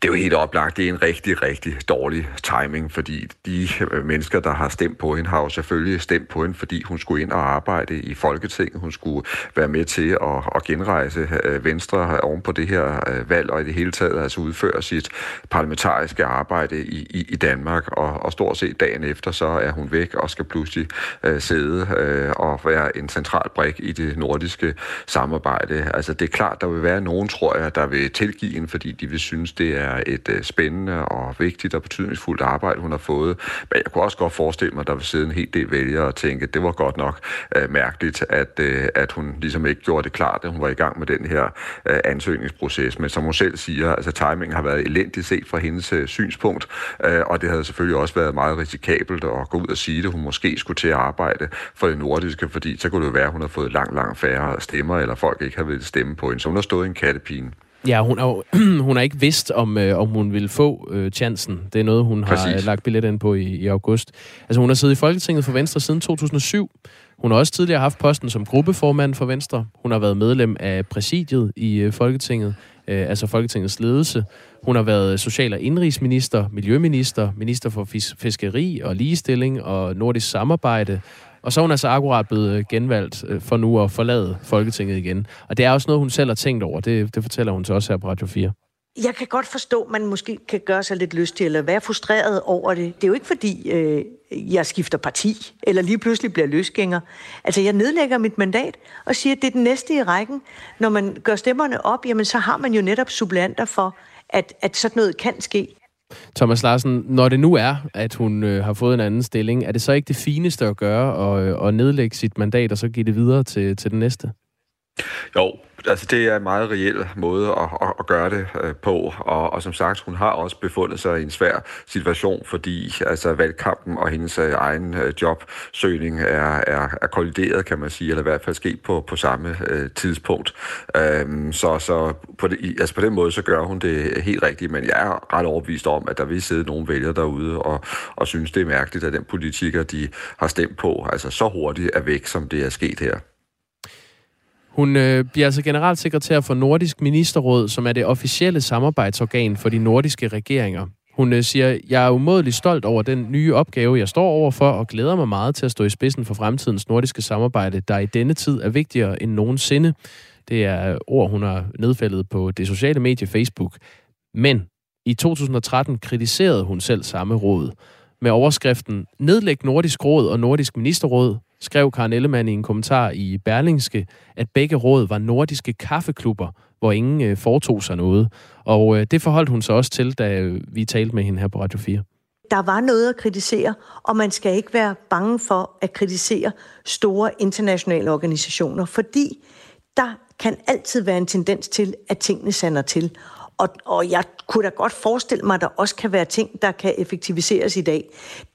Det er jo helt oplagt. Det er en rigtig, rigtig dårlig timing, fordi de øh, mennesker, der har stemt på hende, har jo selvfølgelig stemt på hende, fordi hun skulle ind og arbejde i Folketinget. Hun skulle være med til at, at genrejse øh, Venstre oven på det her øh, valg, og i det hele taget altså udføre sit parlamentariske arbejde i, i, i Danmark. Og, og stort set dagen efter, så er hun væk og skal pludselig uh, sidde uh, og være en central brik i det nordiske samarbejde. Altså det er klart, der vil være nogen, tror jeg, der vil tilgive hende, fordi de vil synes, det er et øh, spændende og vigtigt og betydningsfuldt arbejde, hun har fået. Men jeg kunne også godt forestille mig, at der vil sidde en hel del vælgere og tænke, at det var godt nok øh, mærkeligt, at, øh, at hun ligesom ikke gjorde det klart, at hun var i gang med den her øh, ansøgningsproces. Men som hun selv siger, altså timingen har været elendigt set fra hendes øh, synspunkt, øh, og det havde selvfølgelig også været meget risikabelt at gå ud og sige det. Hun måske skulle til at arbejde for det nordiske, fordi så kunne det være, at hun har fået langt, langt færre stemmer, eller folk ikke har ville stemme på hende. Så hun har stået i en kattepine. Ja, hun har, hun har ikke vidst, om, øh, om hun ville få øh, chancen. Det er noget, hun Præcis. har øh, lagt billet ind på i, i august. Altså, hun har siddet i Folketinget for Venstre siden 2007. Hun har også tidligere haft posten som gruppeformand for Venstre. Hun har været medlem af præsidiet i øh, Folketinget, øh, altså Folketingets ledelse. Hun har været social- og indrigsminister, miljøminister, minister for fis- fiskeri og ligestilling og nordisk samarbejde. Og så er hun altså akkurat blevet øh, genvalgt øh, for nu at forlade Folketinget igen. Og det er også noget, hun selv har tænkt over. Det, det fortæller hun til os her på Radio 4. Jeg kan godt forstå, at man måske kan gøre sig lidt lystig eller være frustreret over det. Det er jo ikke fordi, øh, jeg skifter parti eller lige pludselig bliver løsgænger. Altså, jeg nedlægger mit mandat og siger, at det er den næste i rækken. Når man gør stemmerne op, jamen, så har man jo netop supplanter for, at, at sådan noget kan ske. Thomas Larsen, når det nu er, at hun øh, har fået en anden stilling, er det så ikke det fineste at gøre at, øh, at nedlægge sit mandat og så give det videre til, til den næste? Jo, altså det er en meget reel måde at, at, at gøre det øh, på, og, og som sagt, hun har også befundet sig i en svær situation, fordi altså valgkampen og hendes øh, egen øh, jobsøgning er, er, er kollideret, kan man sige, eller i hvert fald sket på, på samme øh, tidspunkt. Øhm, så så på, det, altså på den måde, så gør hun det helt rigtigt, men jeg er ret overbevist om, at der vil sidde nogle vælgere derude og, og synes, det er mærkeligt, at den politiker, de har stemt på, altså så hurtigt er væk, som det er sket her. Hun øh, bliver altså generalsekretær for Nordisk Ministerråd, som er det officielle samarbejdsorgan for de nordiske regeringer. Hun øh, siger, jeg er umådeligt stolt over den nye opgave, jeg står overfor, og glæder mig meget til at stå i spidsen for fremtidens nordiske samarbejde, der i denne tid er vigtigere end nogensinde. Det er ord, hun har nedfældet på det sociale medie Facebook. Men i 2013 kritiserede hun selv samme råd med overskriften Nedlæg Nordisk Råd og Nordisk Ministerråd, skrev Karen Ellemann i en kommentar i Berlingske, at begge råd var nordiske kaffeklubber, hvor ingen øh, foretog sig noget. Og øh, det forholdt hun sig også til, da øh, vi talte med hende her på Radio 4. Der var noget at kritisere, og man skal ikke være bange for at kritisere store internationale organisationer, fordi der kan altid være en tendens til, at tingene sander til. Og, og jeg kunne da godt forestille mig, at der også kan være ting, der kan effektiviseres i dag.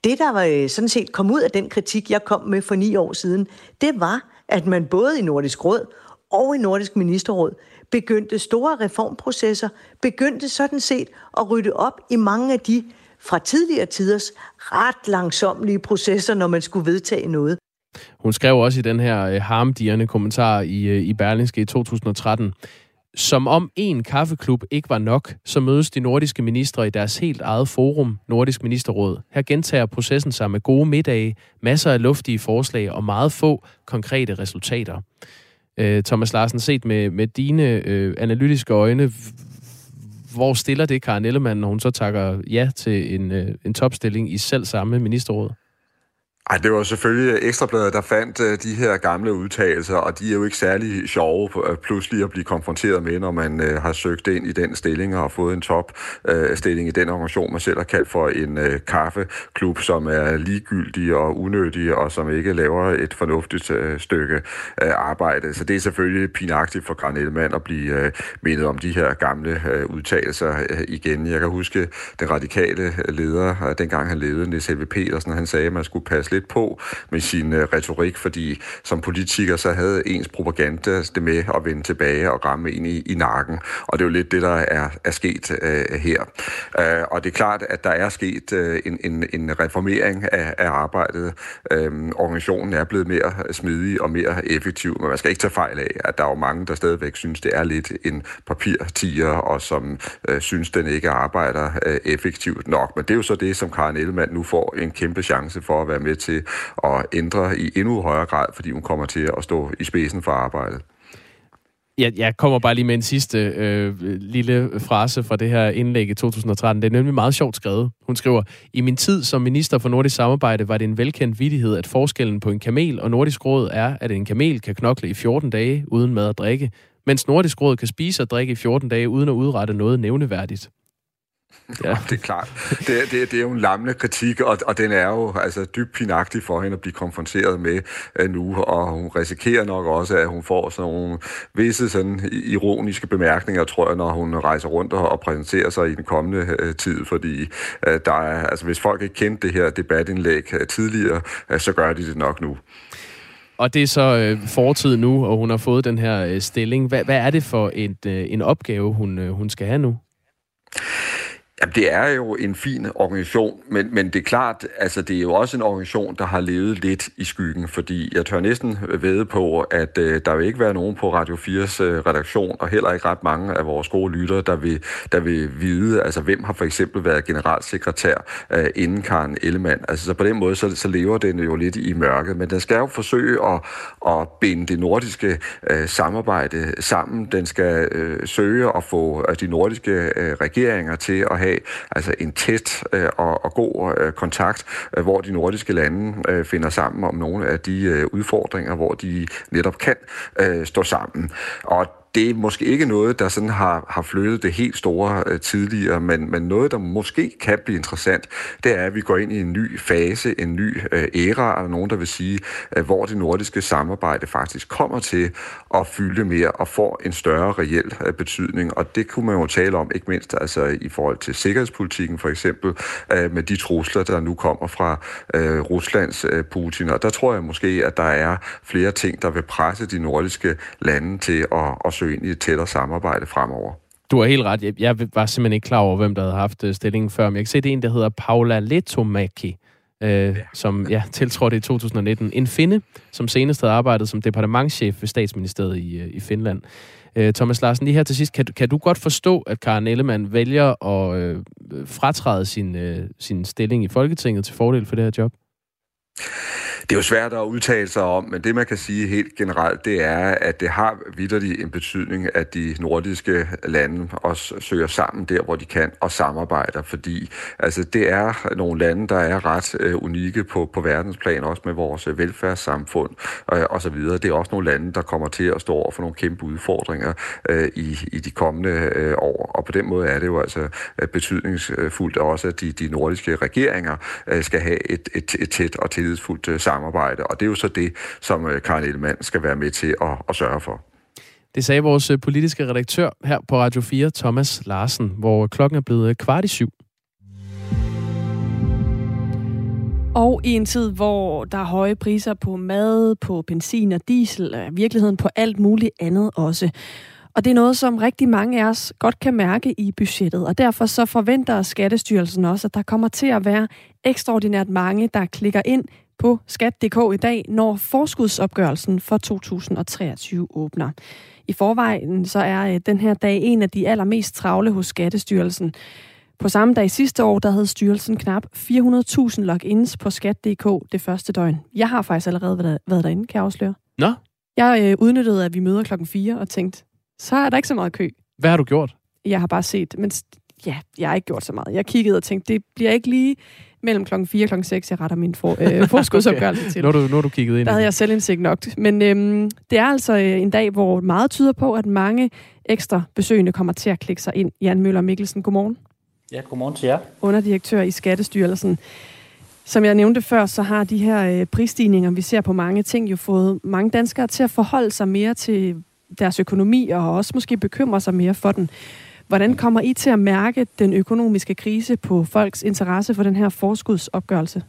Det, der var sådan set kom ud af den kritik, jeg kom med for ni år siden, det var, at man både i Nordisk Råd og i Nordisk Ministerråd begyndte store reformprocesser, begyndte sådan set at rydde op i mange af de fra tidligere tiders ret langsomlige processer, når man skulle vedtage noget. Hun skrev også i den her øh, kommentar i, øh, i Berlingske i 2013, som om en kaffeklub ikke var nok, så mødes de nordiske ministre i deres helt eget forum, Nordisk Ministerråd. Her gentager processen sig med gode middage, masser af luftige forslag og meget få konkrete resultater. Øh, Thomas Larsen, set med, med dine øh, analytiske øjne, hvor stiller det Karen Ellemann, når hun så takker ja til en, øh, en topstilling i selv samme ministerråd? Ej, det var selvfølgelig Ekstrabladet, der fandt øh, de her gamle udtalelser, og de er jo ikke særlig sjove uh, pludselig at blive konfronteret med, når man øh, har søgt ind i den stilling og har fået en topstilling i den organisation, man selv har kaldt for en kaffeklub, som er ligegyldig og unødig, og som ikke laver et fornuftigt stykke arbejde. Så det er selvfølgelig pinagtigt for Karen Ellemann at blive mindet om de her gamle udtalelser igen. Jeg kan huske den radikale leder, dengang han ledede, Niels Helve Petersen, han sagde, at man skulle passe lidt på med sin øh, retorik, fordi som politiker, så havde ens propaganda det med at vende tilbage og ramme ind i, i nakken. Og det er jo lidt det, der er, er sket øh, her. Øh, og det er klart, at der er sket øh, en, en, en reformering af, af arbejdet. Øh, organisationen er blevet mere smidig og mere effektiv, men man skal ikke tage fejl af, at der er jo mange, der stadigvæk synes, det er lidt en papirtiger, og som øh, synes, den ikke arbejder øh, effektivt nok. Men det er jo så det, som Karen Ellemann nu får en kæmpe chance for at være med til at ændre i endnu højere grad, fordi hun kommer til at stå i spidsen for arbejdet. Jeg, jeg kommer bare lige med en sidste øh, lille frase fra det her indlæg i 2013. Det er nemlig meget sjovt skrevet. Hun skriver, I min tid som minister for nordisk samarbejde var det en velkendt vidighed, at forskellen på en kamel og nordisk råd er, at en kamel kan knokle i 14 dage uden mad og drikke, mens nordisk råd kan spise og drikke i 14 dage uden at udrette noget nævneværdigt. Ja. det er klart. Det, det, det er jo en lammende kritik, og, og den er jo altså dybt pinagtig for hende at blive konfronteret med uh, nu, og hun risikerer nok også, at hun får sådan nogle visse sådan ironiske bemærkninger, tror jeg, når hun rejser rundt og, og præsenterer sig i den kommende uh, tid, fordi uh, der er, altså, hvis folk ikke kendte det her debatindlæg uh, tidligere, uh, så gør de det nok nu. Og det er så øh, fortid nu, og hun har fået den her øh, stilling. Hvad, hvad er det for et, øh, en opgave, hun, øh, hun skal have nu? Jamen, det er jo en fin organisation, men, men det er klart, altså det er jo også en organisation, der har levet lidt i skyggen, fordi jeg tør næsten vede på, at øh, der vil ikke være nogen på Radio 4's øh, redaktion, og heller ikke ret mange af vores gode lyttere, der vil, der vil vide, altså hvem har for eksempel været generalsekretær øh, inden Karen Ellemann. Altså så på den måde, så, så lever den jo lidt i mørket, men den skal jo forsøge at, at binde det nordiske øh, samarbejde sammen. Den skal øh, søge at få øh, de nordiske øh, regeringer til at have have altså en tæt øh, og, og god øh, kontakt, øh, hvor de nordiske lande øh, finder sammen om nogle af de øh, udfordringer, hvor de netop kan øh, stå sammen. Og det er måske ikke noget, der sådan har, har flyttet det helt store øh, tidligere, men, men noget, der måske kan blive interessant, det er, at vi går ind i en ny fase, en ny øh, æra, eller nogen, der vil sige, øh, hvor det nordiske samarbejde faktisk kommer til at fylde mere og får en større reel øh, betydning. Og det kunne man jo tale om, ikke mindst altså i forhold til sikkerhedspolitikken for eksempel, øh, med de trusler, der nu kommer fra øh, Ruslands øh, Putin. Og der tror jeg måske, at der er flere ting, der vil presse de nordiske lande til at, at søge ind i et tættere samarbejde fremover. Du har helt ret. Jeg var simpelthen ikke klar over, hvem der havde haft øh, stillingen før. Men jeg kan se, det er en, der hedder Paula Letomaki, øh, ja. som ja, tiltrådte i 2019. En finde, som senest havde arbejdet som departementchef ved statsministeriet i, øh, i Finland. Øh, Thomas Larsen, lige her til sidst, kan, kan du godt forstå, at Karen Ellemann vælger at øh, fratræde sin, øh, sin stilling i Folketinget til fordel for det her job? Det er jo svært at udtale sig om, men det man kan sige helt generelt, det er, at det har vidderlig en betydning, at de nordiske lande også søger sammen der, hvor de kan, og samarbejder, fordi altså, det er nogle lande, der er ret øh, unikke på, på verdensplan, også med vores øh, velfærdssamfund øh, osv. Det er også nogle lande, der kommer til at stå over for nogle kæmpe udfordringer øh, i, i de kommende øh, år, og på den måde er det jo altså øh, betydningsfuldt også, at de, de nordiske regeringer øh, skal have et, et, et tæt og tillidsfuldt samarbejde samarbejde, og det er jo så det, som øh, Karin Ellemann skal være med til at, at sørge for. Det sagde vores øh, politiske redaktør her på Radio 4, Thomas Larsen, hvor klokken er blevet øh, kvart i syv. Og i en tid, hvor der er høje priser på mad, på benzin og diesel, og virkeligheden på alt muligt andet også. Og det er noget, som rigtig mange af os godt kan mærke i budgettet, og derfor så forventer Skattestyrelsen også, at der kommer til at være ekstraordinært mange, der klikker ind på skat.dk i dag, når forskudsopgørelsen for 2023 åbner. I forvejen så er øh, den her dag en af de allermest travle hos Skattestyrelsen. På samme dag sidste år, der havde styrelsen knap 400.000 logins på skat.dk det første døgn. Jeg har faktisk allerede været, været derinde, kan jeg afsløre. Nå? Jeg øh, udnyttede, at vi møder klokken 4 og tænkte, så er der ikke så meget kø. Hvad har du gjort? Jeg har bare set, men ja, jeg har ikke gjort så meget. Jeg kiggede og tænkte, det bliver ikke lige mellem klokken 4 og klokken 6, jeg retter min for, øh, forskudsopgørelse okay. til. Nu har du, nu har du kigget ind. Der havde jeg selv indsigt nok. Men øhm, det er altså øh, en dag, hvor meget tyder på, at mange ekstra besøgende kommer til at klikke sig ind. Jan Møller Mikkelsen, godmorgen. Ja, godmorgen til jer. Underdirektør i Skattestyrelsen. Som jeg nævnte før, så har de her øh, prisstigninger, vi ser på mange ting, jo fået mange danskere til at forholde sig mere til deres økonomi, og også måske bekymre sig mere for den. Hvordan kommer I til at mærke den økonomiske krise på folks interesse for den her forskudsopgørelse?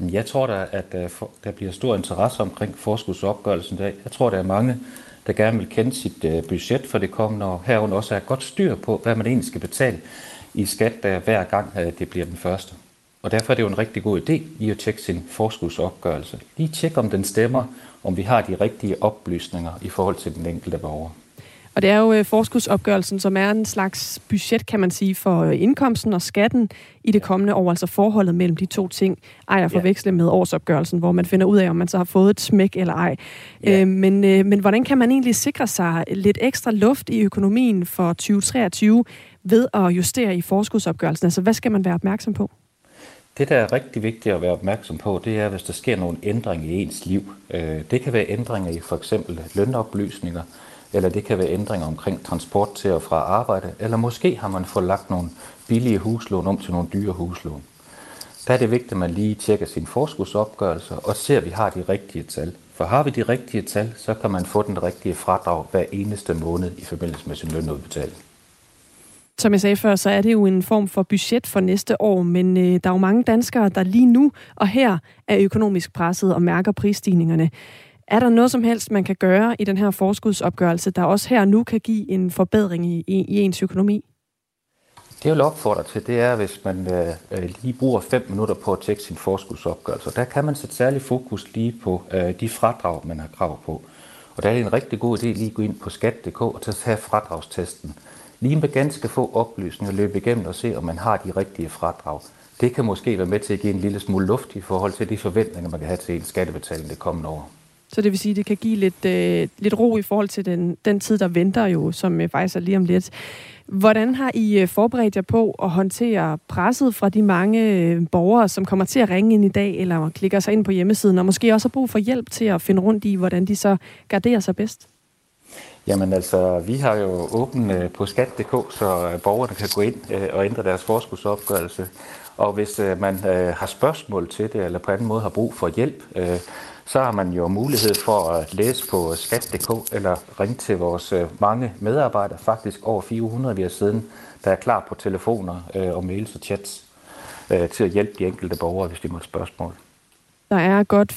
Jeg tror da, at øh, der bliver stor interesse omkring forskudsopgørelsen i dag. Jeg tror, der er mange, der gerne vil kende sit øh, budget for det kommende år. Herunder også er godt styr på, hvad man egentlig skal betale i skat øh, hver gang det bliver den første. Og derfor er det jo en rigtig god idé lige at tjekke sin forskudsopgørelse. Lige tjekke, om den stemmer, om vi har de rigtige oplysninger i forhold til den enkelte borger. Og det er jo øh, forskudsopgørelsen, som er en slags budget, kan man sige, for øh, indkomsten og skatten i det kommende år, altså forholdet mellem de to ting. Ej at forveksle med årsopgørelsen, hvor man finder ud af, om man så har fået et smæk eller ej. Ja. Øh, men, øh, men hvordan kan man egentlig sikre sig lidt ekstra luft i økonomien for 2023 ved at justere i forskudsopgørelsen? Altså, hvad skal man være opmærksom på? Det, der er rigtig vigtigt at være opmærksom på, det er, hvis der sker nogle ændringer i ens liv. Det kan være ændringer i for eksempel lønoplysninger, eller det kan være ændringer omkring transport til og fra arbejde, eller måske har man fået lagt nogle billige huslån om til nogle dyre huslån. Der er det vigtigt, at man lige tjekker sin forskudsopgørelse og ser, at vi har de rigtige tal. For har vi de rigtige tal, så kan man få den rigtige fradrag hver eneste måned i forbindelse med sin lønudbetaling. Som jeg sagde før, så er det jo en form for budget for næste år, men øh, der er jo mange danskere, der lige nu og her er økonomisk presset og mærker prisstigningerne. Er der noget som helst, man kan gøre i den her forskudsopgørelse, der også her nu kan give en forbedring i, i, i ens økonomi? Det jeg vil opfordre til, det er, hvis man øh, øh, lige bruger fem minutter på at tjekke sin forskudsopgørelse. Der kan man sætte særlig fokus lige på øh, de fradrag, man har krav på. Og der er det en rigtig god idé lige at gå ind på skat.dk og tage fradragstesten. Lige med ganske få oplysninger løbe igennem og se, om man har de rigtige fradrag. Det kan måske være med til at give en lille smule luft i forhold til de forventninger, man kan have til en skattebetaling det kommende år. Så det vil sige, at det kan give lidt, øh, lidt ro i forhold til den, den tid, der venter jo, som øh, faktisk er lige om lidt. Hvordan har I øh, forberedt jer på at håndtere presset fra de mange øh, borgere, som kommer til at ringe ind i dag, eller klikker sig ind på hjemmesiden, og måske også har brug for hjælp til at finde rundt i, hvordan de så garderer sig bedst? Jamen altså, vi har jo åbent øh, på skat.dk, så øh, borgerne kan gå ind øh, og ændre deres forskudsopgørelse. Og hvis øh, man øh, har spørgsmål til det, eller på anden måde har brug for hjælp, øh, så har man jo mulighed for at læse på skat.dk eller ringe til vores øh, mange medarbejdere, faktisk over 400 vi har siden, der er klar på telefoner øh, og mails og chats øh, til at hjælpe de enkelte borgere, hvis de måtte spørgsmål. Der er godt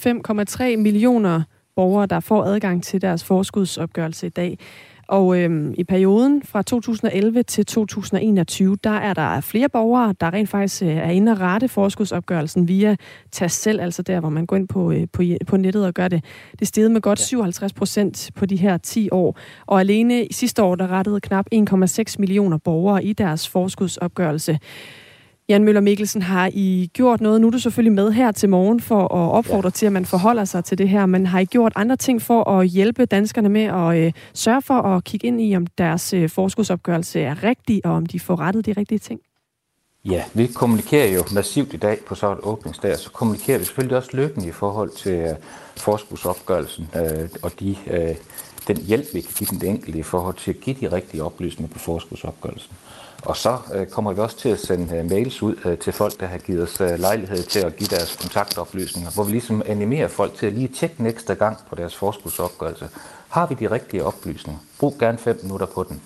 5,3 millioner borgere, der får adgang til deres forskudsopgørelse i dag. Og øhm, i perioden fra 2011 til 2021, der er der flere borgere, der rent faktisk øh, er inde og rette forskudsopgørelsen via Tast selv, altså der, hvor man går ind på, øh, på, på nettet og gør det. Det steg med godt 57 procent på de her 10 år. Og alene i sidste år, der rettede knap 1,6 millioner borgere i deres forskudsopgørelse. Jan Møller Mikkelsen, har I gjort noget? Nu er du selvfølgelig med her til morgen for at opfordre ja. til, at man forholder sig til det her, men har I gjort andre ting for at hjælpe danskerne med at øh, sørge for at kigge ind i, om deres øh, forskudsopgørelse er rigtig, og om de får rettet de rigtige ting? Ja, vi kommunikerer jo massivt i dag på så et åbningsdag, så kommunikerer vi selvfølgelig også løbende i forhold til øh, forskudsopgørelsen øh, og de, øh, den hjælp, vi kan give den enkelte i forhold til at give de rigtige oplysninger på forskudsopgørelsen. Og så øh, kommer vi også til at sende øh, mails ud øh, til folk, der har givet os øh, lejlighed til at give deres kontaktoplysninger, hvor vi ligesom animerer folk til at lige tjekke ekstra gang på deres forskudsopgørelse. Har vi de rigtige oplysninger? Brug gerne fem minutter på den.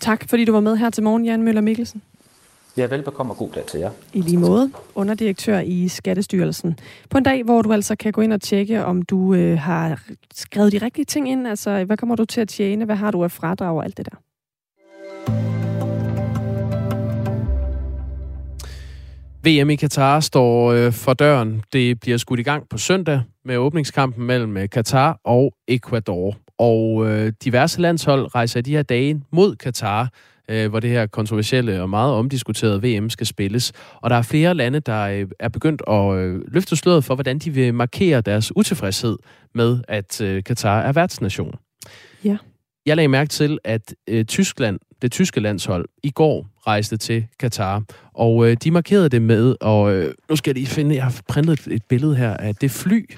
Tak, fordi du var med her til morgen, Jan Møller Mikkelsen. Ja, velbekomme og god dag til jer. I lige måde, underdirektør i Skattestyrelsen. På en dag, hvor du altså kan gå ind og tjekke, om du øh, har skrevet de rigtige ting ind. Altså, hvad kommer du til at tjene? Hvad har du af fradrag og alt det der? VM i Katar står øh, for døren. Det bliver skudt i gang på søndag med åbningskampen mellem øh, Katar og Ecuador. Og øh, diverse landshold rejser de her dage mod Katar, øh, hvor det her kontroversielle og meget omdiskuterede VM skal spilles. Og der er flere lande, der øh, er begyndt at øh, løfte sløret for, hvordan de vil markere deres utilfredshed med, at øh, Katar er værtsnation. Ja. Jeg lagde mærke til, at øh, Tyskland, det tyske landshold, i går rejste til Katar, og øh, de markerede det med, og øh, nu skal jeg lige finde, jeg har printet et billede her af det fly,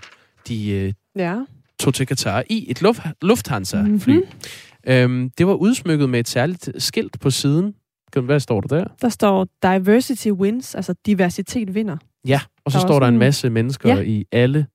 de øh, ja. tog til Katar i, et luft, Lufthansa-fly. Mm-hmm. Øhm, det var udsmykket med et særligt skilt på siden. Hvad står der der? Der står diversity wins, altså diversitet vinder. Ja, og så der står der en masse mennesker ja. i alle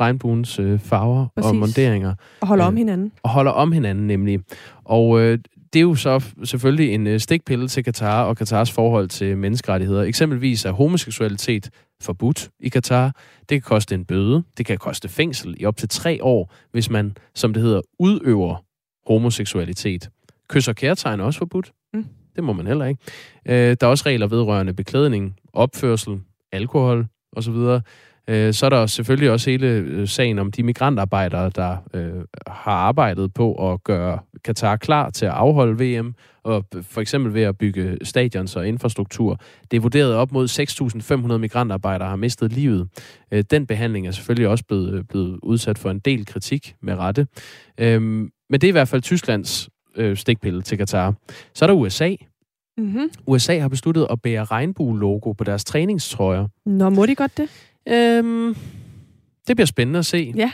regnbuens øh, farver Præcis. og monteringer. Og holder øh, om hinanden. Og holder om hinanden nemlig. Og øh, det er jo så selvfølgelig en øh, stikpille til Katar og Katars forhold til menneskerettigheder. Eksempelvis er homoseksualitet forbudt i Katar. Det kan koste en bøde. Det kan koste fængsel i op til tre år, hvis man, som det hedder, udøver homoseksualitet. Kys og kærtegn er også forbudt. Mm. Det må man heller ikke. Øh, der er også regler vedrørende beklædning, opførsel, alkohol osv. Øh, så er der selvfølgelig også hele øh, sagen om de migrantarbejdere, der øh, har arbejdet på at gøre Katar klar til at afholde VM, og for eksempel ved at bygge stadions og infrastruktur. Det er vurderet op mod 6.500 migrantarbejdere har mistet livet. Øh, den behandling er selvfølgelig også blevet, øh, blevet udsat for en del kritik med rette. Øh, men det er i hvert fald Tysklands øh, stikpille til Katar. Så er der USA. Mm-hmm. USA har besluttet at bære regnbue-logo på deres træningstrøjer. Nå, må de godt det? Øhm, det bliver spændende at se. Ja.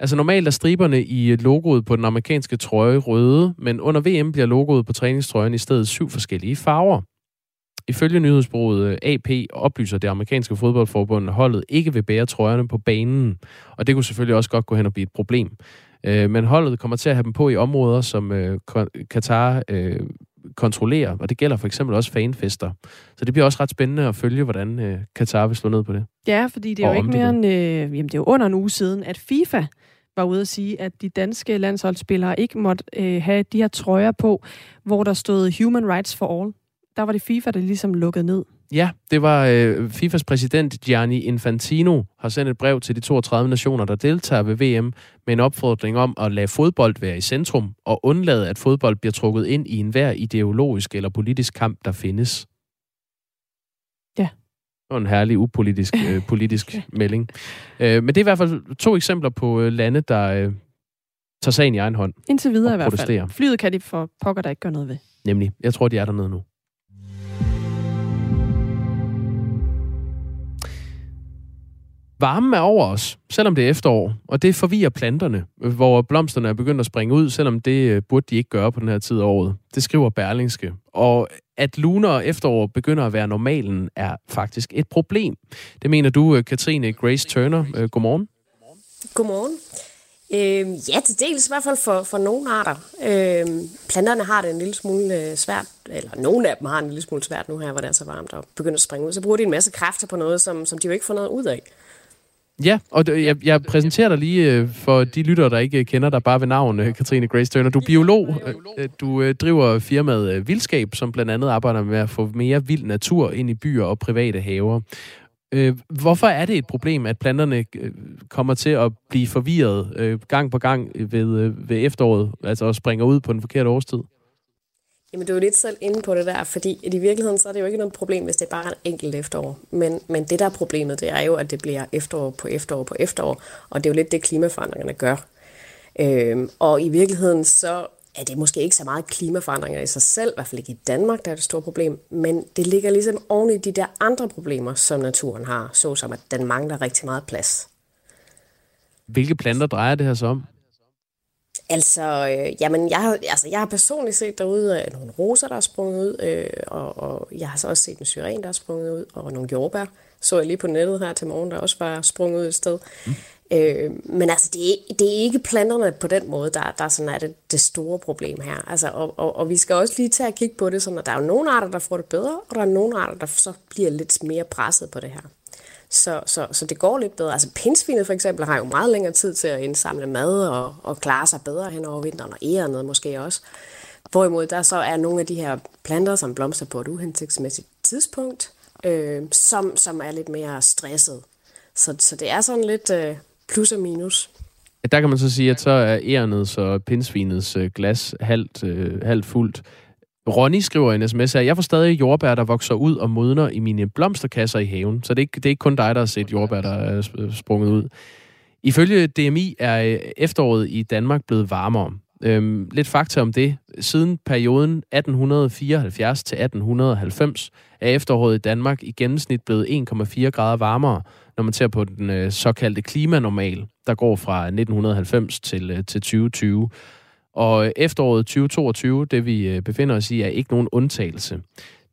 Altså normalt er striberne i logoet på den amerikanske trøje røde, men under VM bliver logoet på træningstrøjen i stedet syv forskellige farver. Ifølge nyhedsbureauet øh, AP oplyser det amerikanske fodboldforbund, at holdet ikke vil bære trøjerne på banen. Og det kunne selvfølgelig også godt gå hen og blive et problem. Øh, men holdet kommer til at have dem på i områder, som øh, Katar kontrollere, og det gælder for eksempel også fanfester. Så det bliver også ret spændende at følge, hvordan øh, Katar vil slå ned på det. Ja, fordi det er jo ikke mere end, øh, jamen det er jo under en uge siden, at FIFA var ude at sige, at de danske landsholdsspillere ikke måtte øh, have de her trøjer på, hvor der stod Human Rights for All. Der var det FIFA, der ligesom lukkede ned. Ja, det var øh, FIFAs præsident Gianni Infantino har sendt et brev til de 32 nationer, der deltager ved VM, med en opfordring om at lade fodbold være i centrum og undlade, at fodbold bliver trukket ind i enhver ideologisk eller politisk kamp, der findes. Ja. Det var en herlig upolitisk øh, politisk melding. Øh, men det er i hvert fald to eksempler på øh, lande, der øh, tager sagen i egen hånd. Indtil videre i hvert fald. Flyet kan de for pokker, der ikke gør noget ved. Nemlig. Jeg tror, de er dernede nu. Varmen er over os, selvom det er efterår, og det forvirrer planterne, hvor blomsterne er begyndt at springe ud, selvom det øh, burde de ikke gøre på den her tid af året. Det skriver Berlingske. Og at luner og efterår begynder at være normalen, er faktisk et problem. Det mener du, øh, Katrine Grace Turner. Øh, godmorgen. Godmorgen. Øh, ja, til dels i hvert fald for, for nogle arter. Øh, planterne har det en lille smule svært, eller nogle af dem har en lille smule svært nu her, hvor det er så varmt og begynder at springe ud. Så bruger de en masse kræfter på noget, som, som de jo ikke får noget ud af. Ja, og jeg, jeg præsenterer dig lige øh, for de lyttere, der ikke kender dig bare ved navn, øh, Katrine Grace Turner. Du er biolog. Øh, du øh, driver firmaet øh, Vildskab, som blandt andet arbejder med at få mere vild natur ind i byer og private haver. Øh, hvorfor er det et problem, at planterne kommer til at blive forvirret gang på gang ved, ved efteråret, altså springer ud på den forkerte årstid? Jamen, du er jo lidt selv inde på det der, fordi i virkeligheden så er det jo ikke noget problem, hvis det er bare en enkelt efterår. Men, men det der er problemet, det er jo, at det bliver efterår på efterår på efterår, og det er jo lidt det, klimaforandringerne gør. Øhm, og i virkeligheden så er det måske ikke så meget klimaforandringer i sig selv, i hvert fald ikke i Danmark, der er det store problem, men det ligger ligesom oven i de der andre problemer, som naturen har, såsom at den mangler rigtig meget plads. Hvilke planter drejer det her så om? Altså, øh, jamen, jeg har, altså, jeg har personligt set derude øh, nogle roser, der er sprunget ud, øh, og, og jeg har så også set en syren, der er sprunget ud, og nogle jordbær. Så jeg lige på nettet her til morgen, der også var sprunget ud et sted. Mm. Øh, men altså, det er, det er ikke planterne på den måde, der, der sådan er det, det store problem her. Altså, og, og, og vi skal også lige tage og kigge på det, sådan at der er jo nogle arter, der får det bedre, og der er nogle arter, der så bliver lidt mere presset på det her. Så, så, så det går lidt bedre. Altså pindsvinet for eksempel har jo meget længere tid til at indsamle mad og, og klare sig bedre hen over vinteren, og ærenet måske også. Hvorimod der så er nogle af de her planter, som blomster på et uhensigtsmæssigt tidspunkt, øh, som, som er lidt mere stresset. Så, så det er sådan lidt øh, plus og minus. Der kan man så sige, at så er ærnets og pindsvinets øh, glas halvt, øh, halvt fuldt. Ronny skriver en sms her, jeg får stadig jordbær, der vokser ud og modner i mine blomsterkasser i haven. Så det er ikke, det er ikke kun dig, der har set jordbær, der er sprunget ud. Ifølge DMI er øh, efteråret i Danmark blevet varmere. Øhm, lidt fakta om det. Siden perioden 1874 til 1890 er efteråret i Danmark i gennemsnit blevet 1,4 grader varmere, når man ser på den øh, såkaldte klimanormal, der går fra 1990 til, øh, til 2020. Og efteråret 2022, det vi øh, befinder os i, er ikke nogen undtagelse.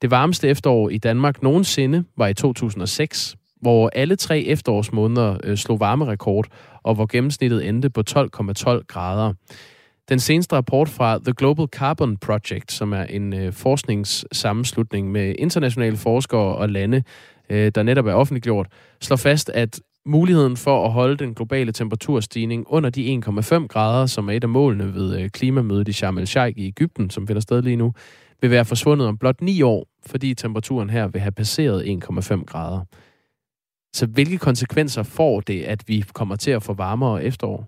Det varmeste efterår i Danmark nogensinde var i 2006, hvor alle tre efterårsmåneder øh, slog varmerekord, og hvor gennemsnittet endte på 12,12 grader. Den seneste rapport fra The Global Carbon Project, som er en øh, forskningssammenslutning med internationale forskere og lande, øh, der netop er offentliggjort, slår fast, at muligheden for at holde den globale temperaturstigning under de 1,5 grader, som er et af målene ved øh, klimamødet i Sharm el-Sheikh i Ægypten, som finder sted lige nu, vil være forsvundet om blot 9 år, fordi temperaturen her vil have passeret 1,5 grader. Så hvilke konsekvenser får det, at vi kommer til at få varmere efterår?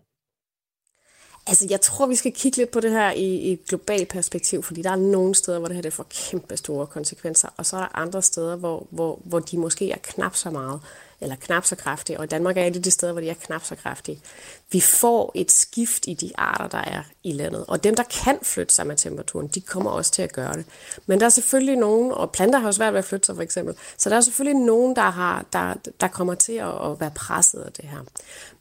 Altså, jeg tror, vi skal kigge lidt på det her i, i et globalt perspektiv, fordi der er nogle steder, hvor det her det får kæmpe store konsekvenser, og så er der andre steder, hvor, hvor, hvor de måske er knap så meget eller knap så kraftige, og i Danmark er det de steder, hvor de er knap så kraftige. Vi får et skift i de arter, der er i landet, og dem, der kan flytte sig med temperaturen, de kommer også til at gøre det. Men der er selvfølgelig nogen, og planter har jo svært ved at flytte sig for eksempel, så der er selvfølgelig nogen, der, har, der, der kommer til at, at være presset af det her.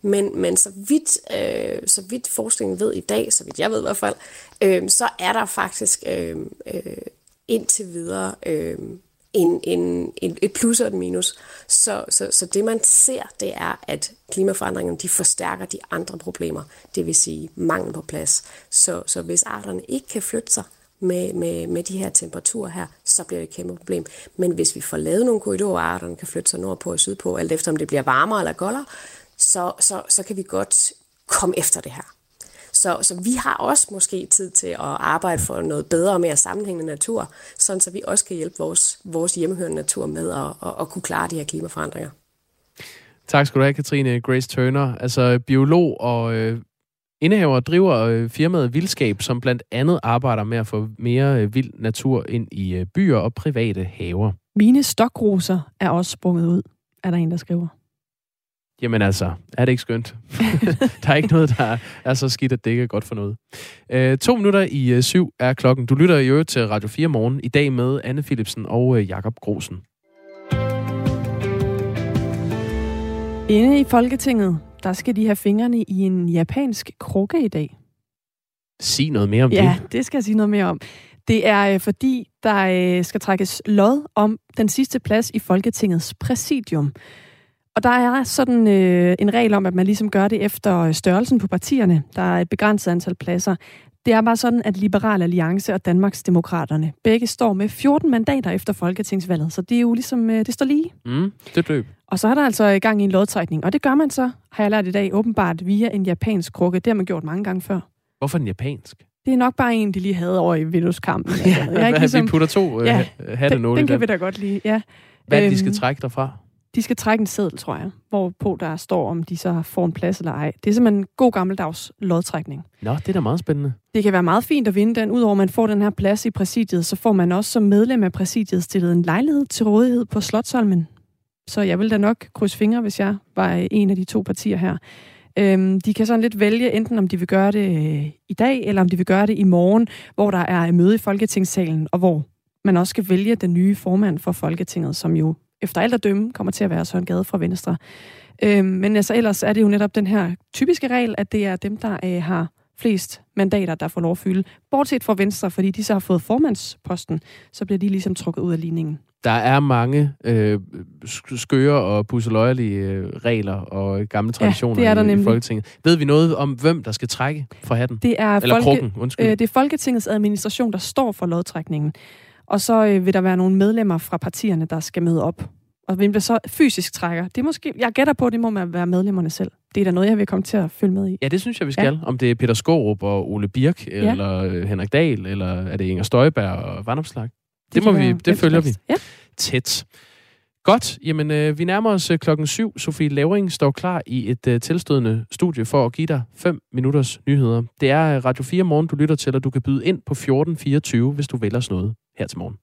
Men, men så, vidt, øh, så vidt forskningen ved i dag, så vidt jeg ved i hvert fald, øh, så er der faktisk øh, øh, indtil videre... Øh, en, en, en, et plus og et minus. Så, så, så det man ser, det er, at klimaforandringerne de forstærker de andre problemer, det vil sige mangel på plads. Så, så hvis arterne ikke kan flytte sig med, med, med de her temperaturer her, så bliver det et kæmpe problem. Men hvis vi får lavet nogle korridorer, hvor arterne kan flytte sig nordpå og sydpå, alt efter om det bliver varmere eller koldere, så, så, så kan vi godt komme efter det her. Så, så vi har også måske tid til at arbejde for noget bedre og mere sammenhængende natur, sådan så vi også kan hjælpe vores, vores hjemmehørende natur med at, at, at kunne klare de her klimaforandringer. Tak skal du have, Katrine Grace Turner. Altså biolog og øh, indehaver og driver øh, firmaet Vildskab, som blandt andet arbejder med at få mere øh, vild natur ind i øh, byer og private haver. Mine stokroser er også sprunget ud, er der en, der skriver. Jamen altså, er det ikke skønt? der er ikke noget, der er så skidt, at det ikke er godt for noget. Øh, to minutter i øh, syv er klokken. Du lytter i øvrigt til Radio 4 morgen i dag med Anne Philipsen og øh, Jakob Grosen. Inde i Folketinget, der skal de have fingrene i en japansk krukke i dag. Sig noget mere om ja, det. Ja, det skal jeg sige noget mere om. Det er øh, fordi, der øh, skal trækkes lod om den sidste plads i Folketingets præsidium. Og der er sådan øh, en regel om, at man ligesom gør det efter størrelsen på partierne. Der er et begrænset antal pladser. Det er bare sådan, at Liberal Alliance og Danmarks Demokraterne begge står med 14 mandater efter folketingsvalget. Så det er jo ligesom, øh, det står lige. Mm, det løb. Og så er der altså i gang i en lodtrækning. Og det gør man så, har jeg lært i dag, åbenbart via en japansk krukke. Det har man gjort mange gange før. Hvorfor en japansk? Det er nok bare en, de lige havde over i Vindueskampen. ja, jeg ikke ligesom... vi putter to øh, ja, hatte den, den kan vi da godt lide, ja. Hvad det, de skal øhm, trække derfra? De skal trække en seddel, tror jeg, hvorpå der står, om de så får en plads eller ej. Det er simpelthen en god gammeldags lodtrækning. Nå, det er da meget spændende. Det kan være meget fint at vinde den. Udover at man får den her plads i præsidiet, så får man også som medlem af præsidiet stillet en lejlighed til rådighed på Slottsalmen. Så jeg vil da nok krydse fingre, hvis jeg var en af de to partier her. Øhm, de kan sådan lidt vælge, enten om de vil gøre det øh, i dag, eller om de vil gøre det i morgen, hvor der er møde i Folketingssalen, og hvor man også skal vælge den nye formand for Folketinget, som jo efter alt at dømme kommer til at være Søren Gade fra Venstre. Øhm, men altså ellers er det jo netop den her typiske regel, at det er dem, der øh, har flest mandater, der får lov at fylde. Bortset fra Venstre, fordi de så har fået formandsposten, så bliver de ligesom trukket ud af ligningen. Der er mange øh, skøre og pusseløjelige øh, regler og gamle traditioner ja, det er der i, i Folketinget. Ved vi noget om, hvem der skal trække fra hatten? Det er, Eller folke, krukken, undskyld. Øh, det er Folketingets administration, der står for lodtrækningen. Og så øh, vil der være nogle medlemmer fra partierne, der skal med op. Og hvem der så fysisk trækker, det er måske, jeg gætter på, det må man være medlemmerne selv. Det er da noget, jeg vil komme til at følge med i. Ja, det synes jeg, vi skal. Ja. Om det er Peter Skorup og Ole Birk, ja. eller øh, Henrik Dahl, eller er det Inger Støjberg og Vandopslag? Det, det, må vi, det følger vi ja. tæt. Godt, jamen øh, vi nærmer os øh, klokken syv. Sofie Lavring står klar i et øh, tilstødende studie for at give dig 5 minutters nyheder. Det er øh, Radio 4 morgen, du lytter til, og du kan byde ind på 1424, hvis du vælger noget her til morgen.